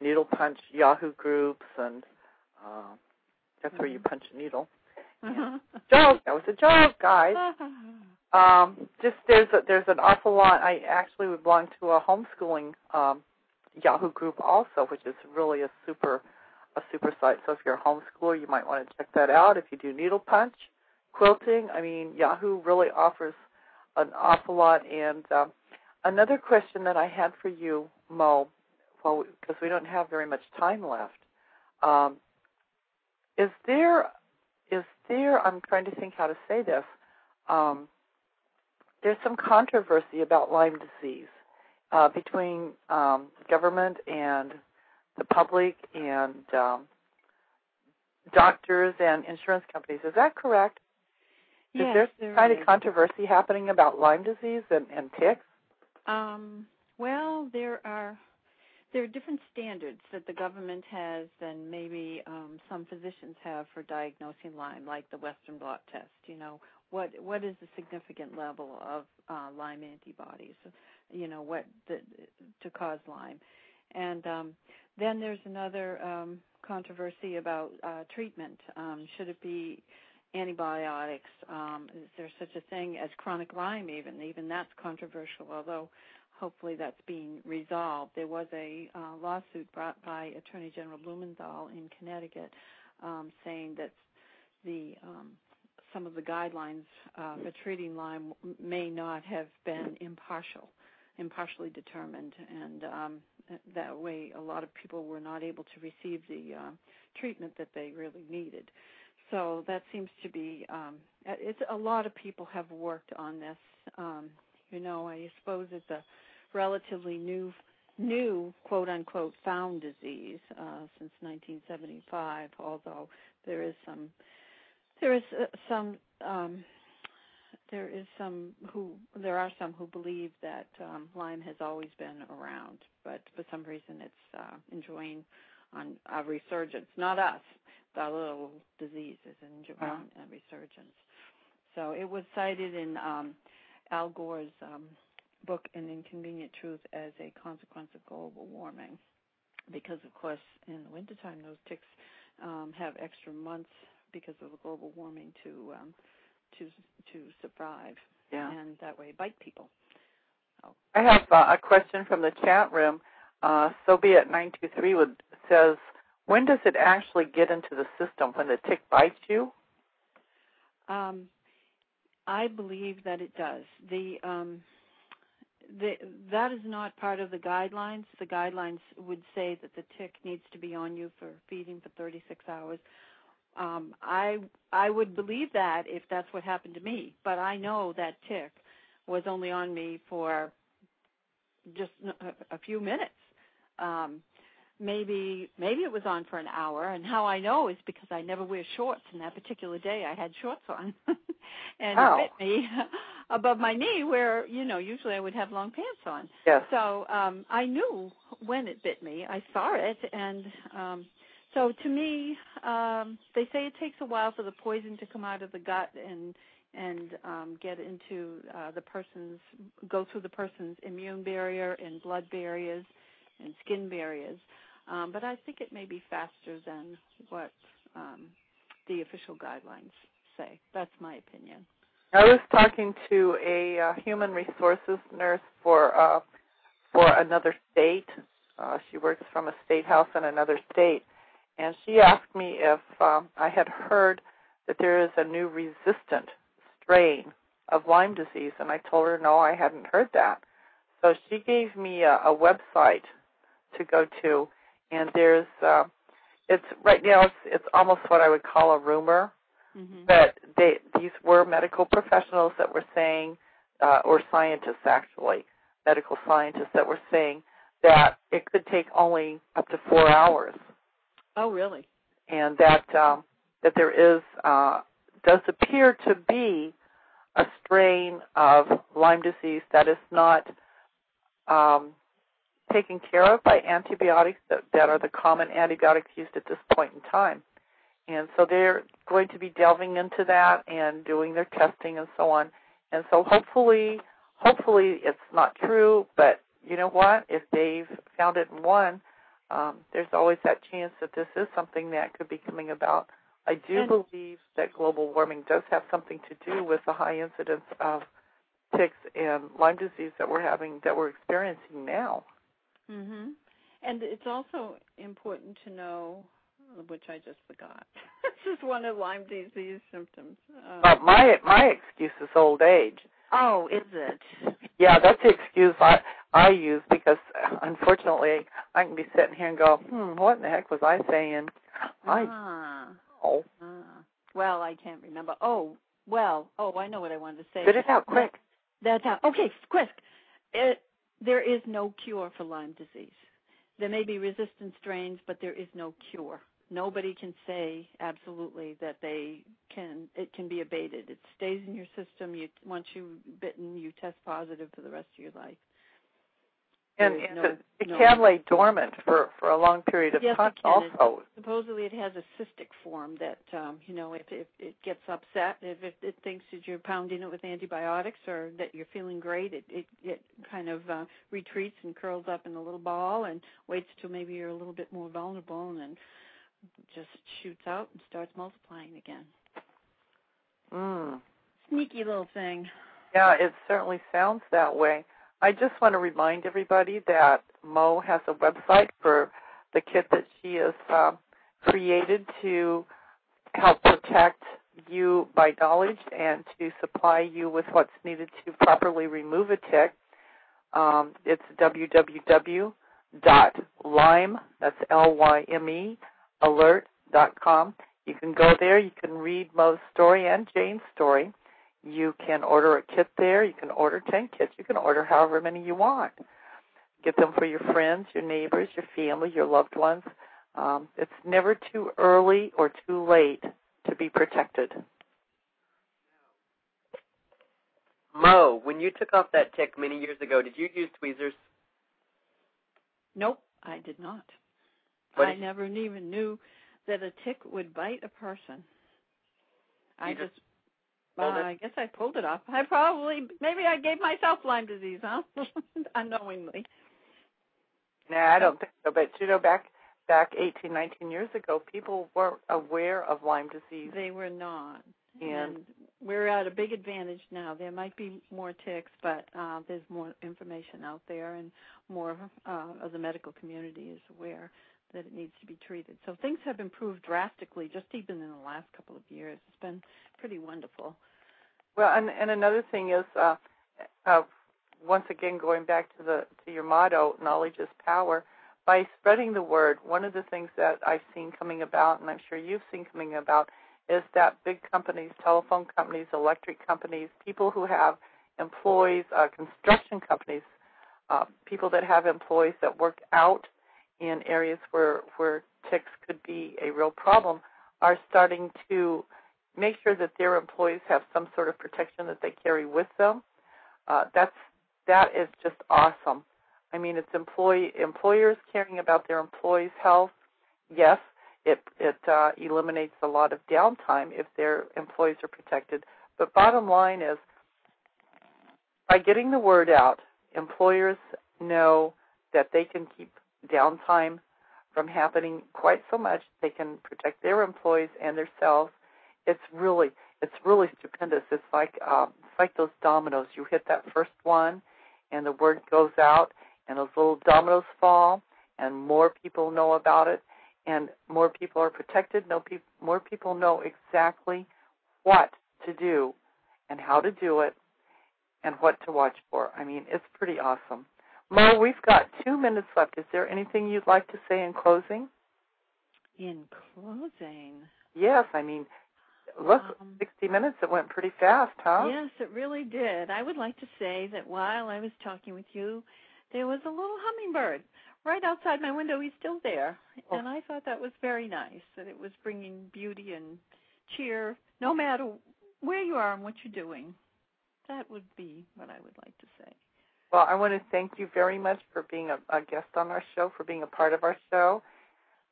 Speaker 2: Needle Punch Yahoo groups, and uh, that's where you punch a needle. Joke. That was a joke, guys. Um, just there's a, there's an awful lot. I actually would belong to a homeschooling um, Yahoo group also, which is really a super a super site. So if you're a homeschooler, you might want to check that out. If you do needle punch, quilting, I mean Yahoo really offers an awful lot. And um, another question that I had for you, Mo, because we don't have very much time left, um, is there is there? I'm trying to think how to say this. Um, there's some controversy about Lyme disease uh, between um, government and the public and um, doctors and insurance companies. Is that correct?
Speaker 3: Yes,
Speaker 2: is there
Speaker 3: there
Speaker 2: kind
Speaker 3: is.
Speaker 2: of controversy happening about Lyme disease and, and ticks?
Speaker 3: Um, well, there are there are different standards that the government has and maybe um, some physicians have for diagnosing Lyme, like the Western blot test. You know, what what is the significant level of uh, Lyme antibodies? You know, what the, to cause Lyme, and um, then there's another um, controversy about uh, treatment. Um, should it be antibiotics? Um, is there such a thing as chronic Lyme? Even even that's controversial, although hopefully that's being resolved. There was a uh, lawsuit brought by Attorney General Blumenthal in Connecticut um, saying that the um, some of the guidelines uh, for treating Lyme may not have been impartial, impartially determined, and um, that way, a lot of people were not able to receive the uh, treatment that they really needed. So that seems to be um, it's a lot of people have worked on this. Um, you know, I suppose it's a relatively new new quote unquote found disease uh, since 1975, although there is some there is uh, some um, there is some who there are some who believe that um, Lyme has always been around, but for some reason it's uh, enjoying on a resurgence. Not us, the little disease is enjoying a resurgence. So it was cited in um, Al Gore's um, book An Inconvenient Truth as a consequence of global warming, because of course in the wintertime those ticks um, have extra months because of the global warming to um, to to survive,
Speaker 2: yeah.
Speaker 3: and that way bite people.
Speaker 2: So. I have uh, a question from the chat room. Uh, Soviet nine two three says, when does it actually get into the system? When the tick bites you?
Speaker 3: Um, I believe that it does. The um, the, that is not part of the guidelines. The guidelines would say that the tick needs to be on you for feeding for 36 hours. Um, I I would believe that if that's what happened to me, but I know that tick was only on me for just a, few minutes. Um, maybe maybe it was on for an hour, and how I know is because I never wear shorts, and that particular day I had shorts on, and
Speaker 2: oh.
Speaker 3: it bit me above my knee, where you know usually I would have long pants on.
Speaker 2: Yes.
Speaker 3: So um, I knew when it bit me. I saw it, and um, so to me, um, they say it takes a while for the poison to come out of the gut and and um, get into uh, the person's go through the person's immune barrier and blood barriers and skin barriers. Um, but I think it may be faster than what um, the official guidelines say. That's my opinion.
Speaker 2: I was talking to a uh, human resources nurse for uh, for another state. Uh, she works from a state house in another state, and she asked me if um, I had heard that there is a new resistant strain of Lyme disease, and I told her no, I hadn't heard that. So she gave me a, a website to go to, and there's uh, it's right now it's it's almost what I would call a rumor,
Speaker 3: mm-hmm.
Speaker 2: but they these were medical professionals that were saying, uh, or scientists actually, medical scientists that were saying that it could take only up to four hours
Speaker 3: Oh, really?
Speaker 2: And that um, that there is uh, does appear to be a strain of Lyme disease that is not um, taken care of by antibiotics that, that are the common antibiotics used at this point in time. And so they're going to be delving into that and doing their testing and so on. And so hopefully, hopefully it's not true, but you know what? If they've found it in one, um, there's always that chance that this is something that could be coming about. I do
Speaker 3: and,
Speaker 2: believe that global warming does have something to do with the high incidence of ticks and Lyme disease that we're having, that we're experiencing now.
Speaker 3: Mhm. And it's also important to know, which I just forgot. this is one of Lyme disease symptoms.
Speaker 2: Um, uh, my my excuse is old age.
Speaker 3: Oh, is it?
Speaker 2: Yeah, that's the excuse I I use because unfortunately I can be sitting here and go, hmm, what in the heck was I saying? I
Speaker 3: ah.
Speaker 2: oh.
Speaker 3: Ah. Well, I can't remember. Oh, well, oh, I know what I wanted to say.
Speaker 2: Spit it out quick.
Speaker 3: That, that's how. Okay, quick. It, there is no cure for Lyme disease. There may be resistant strains, but there is no cure nobody can say absolutely that they can it can be abated. It stays in your system. You once you bitten, you test positive for the rest of your life.
Speaker 2: And, and
Speaker 3: no,
Speaker 2: it,
Speaker 3: no
Speaker 2: can lay dormant for for a long period of
Speaker 3: yes,
Speaker 2: time.
Speaker 3: It can.
Speaker 2: Also,
Speaker 3: it, supposedly it has a cystic form that um, you know if, if it gets upset, if it, it thinks that you're pounding it with antibiotics or that you're feeling great, it it, it kind of uh, retreats and curls up in a little ball and waits till maybe you're a little bit more vulnerable and then just shoots out and starts multiplying again.
Speaker 2: Mm.
Speaker 3: Sneaky little thing.
Speaker 2: Yeah, it certainly sounds that way. I just want to remind everybody that Mo has a website for the kit that she has uh, created to help protect you by knowledge and to supply you with what's needed to properly remove a tick. Um, it's www.lyme, that's L-Y-M-E, alert.com. You can go there. You can read Mo's story and Jane's story. You can order a kit there. You can order 10 kits. You can order however many you want. Get them for your friends, your neighbors, your family, your loved ones. Um, it's never too early or too late to be protected.
Speaker 4: Mo, when you took off that tick many years ago, did you use tweezers?
Speaker 3: Nope, I did not.
Speaker 4: What
Speaker 3: I
Speaker 4: did-
Speaker 3: never even knew that a tick would bite a person. I
Speaker 4: just
Speaker 3: just, uh. I guess I pulled it off. I probably, maybe I gave myself Lyme disease, huh? Unknowingly.
Speaker 2: Nah, I don't think so. But you know, back back 18, 19 years ago, people weren't aware of Lyme disease.
Speaker 3: They were not.
Speaker 2: And-
Speaker 3: we're at a big advantage now. There might be more ticks, but uh, there's more information out there, and more uh, of the medical community is aware that it needs to be treated. So things have improved drastically, just even in the last couple of years. It's been pretty wonderful.
Speaker 2: Well, and and another thing is, uh, uh, once again, going back to the to your motto, knowledge is power. By spreading the word, one of the things that I've seen coming about, and I'm sure you've seen coming about, is that big companies, telephone companies, electric companies, people who have employees, uh, construction companies, uh, people that have employees that work out in areas where where ticks could be a real problem, are starting to make sure that their employees have some sort of protection that they carry with them. Uh, that's that is just awesome. I mean, it's employee employers caring about their employees' health. Yes, it it uh, eliminates a lot of downtime if their employees are protected. But bottom line is, by getting the word out, employers know that they can keep downtime from happening quite so much. They can protect their employees and themselves. It's really it's really stupendous. It's like um, it's like those dominoes. You hit that first one, and the word goes out, and those little dominoes fall, and more people know about it, and more people are protected. No peop- more people know exactly what to do, and how to do it, and what to watch for. I mean, it's pretty awesome. Mo, we've got two minutes left. Is there anything you'd like to say in closing?
Speaker 3: In closing,
Speaker 2: Yes, I mean, look,
Speaker 3: Um,
Speaker 2: 60 minutes, it went pretty fast, huh?
Speaker 3: Yes, it really did. I would like to say that while I was talking with you, there was a little hummingbird right outside my window. He's still there.
Speaker 2: Oh.
Speaker 3: And I thought that was very nice, that it was bringing beauty and cheer no matter where you are and what you're doing. That would be what I would like to say.
Speaker 2: Well, I want to thank you very much for being a, a guest on our show, for being a part of our show.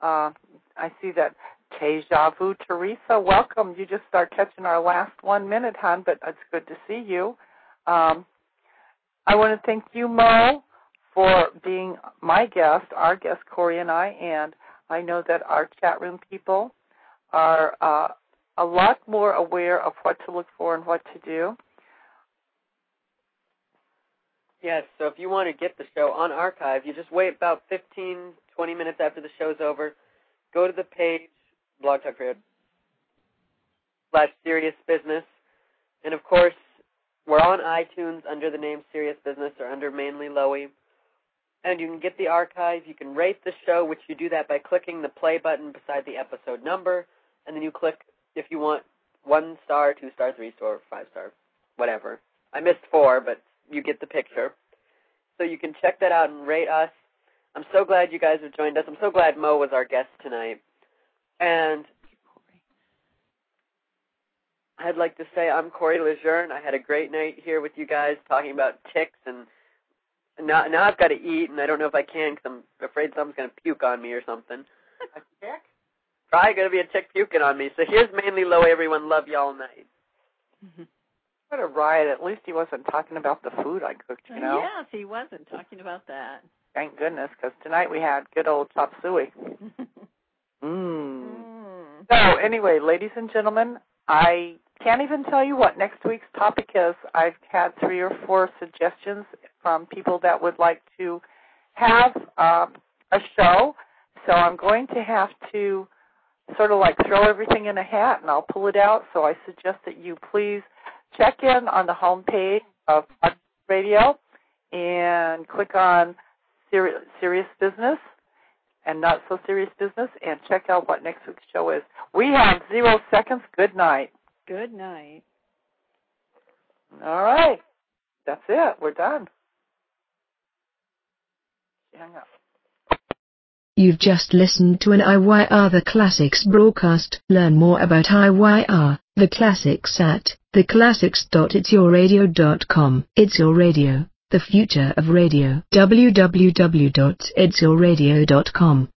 Speaker 2: Uh, I see that Deja Vu Teresa, welcome. You just start catching our last one minute, hon, but it's good to see you. Um, I want to thank you, Mo, for being my guest, our guest, Corey and I, and I know that our chat room people are uh, a lot more aware of what to look for and what to do.
Speaker 4: Yes, so if you want to get the show on archive, you just wait about 15, 20 minutes after the show's over. Go to the page, Blog Talk Radio, slash Serious Business. And of course, we're on iTunes under the name Serious Business or under Mainly Lowy. And you can get the archive. You can rate the show, which you do that by clicking the play button beside the episode number. And then you click if you want one star, two star, three star, five star, whatever. I missed four, but you get the picture. So you can check that out and rate us. I'm so glad you guys have joined us. I'm so glad Mo was our guest tonight. And I'd like to say I'm Corey Lejeune. I had a great night here with you guys talking about ticks and now now I've got to eat and I don't know if I can because I'm afraid someone's going to puke on me or something.
Speaker 2: A tick?
Speaker 4: Probably going to be a tick puking on me. So here's mainly low everyone. Love you all night. Mm-hmm.
Speaker 2: What a riot. At least he wasn't talking about the food I cooked, you know?
Speaker 3: Yes, he wasn't talking about that.
Speaker 2: Thank goodness, because tonight we had good old chop suey. Mmm.
Speaker 3: Mm.
Speaker 2: So, anyway, ladies and gentlemen, I can't even tell you what next week's topic is. I've had three or four suggestions from people that would like to have um, a show. So I'm going to have to sort of like throw everything in a hat and I'll pull it out. So I suggest that you please check in on the homepage of Podcast Radio and click on Seri- Serious Business and Not So Serious Business and check out what next week's show is. We have zero seconds. Good night.
Speaker 3: Good night.
Speaker 2: All right. That's it. We're done. Hang up.
Speaker 1: You've just listened to an IYR The Classics broadcast. Learn more about IYR, The Classics at theclassics.itsyourradio.com. It's Your Radio, the future of radio. www.itsyourradio.com.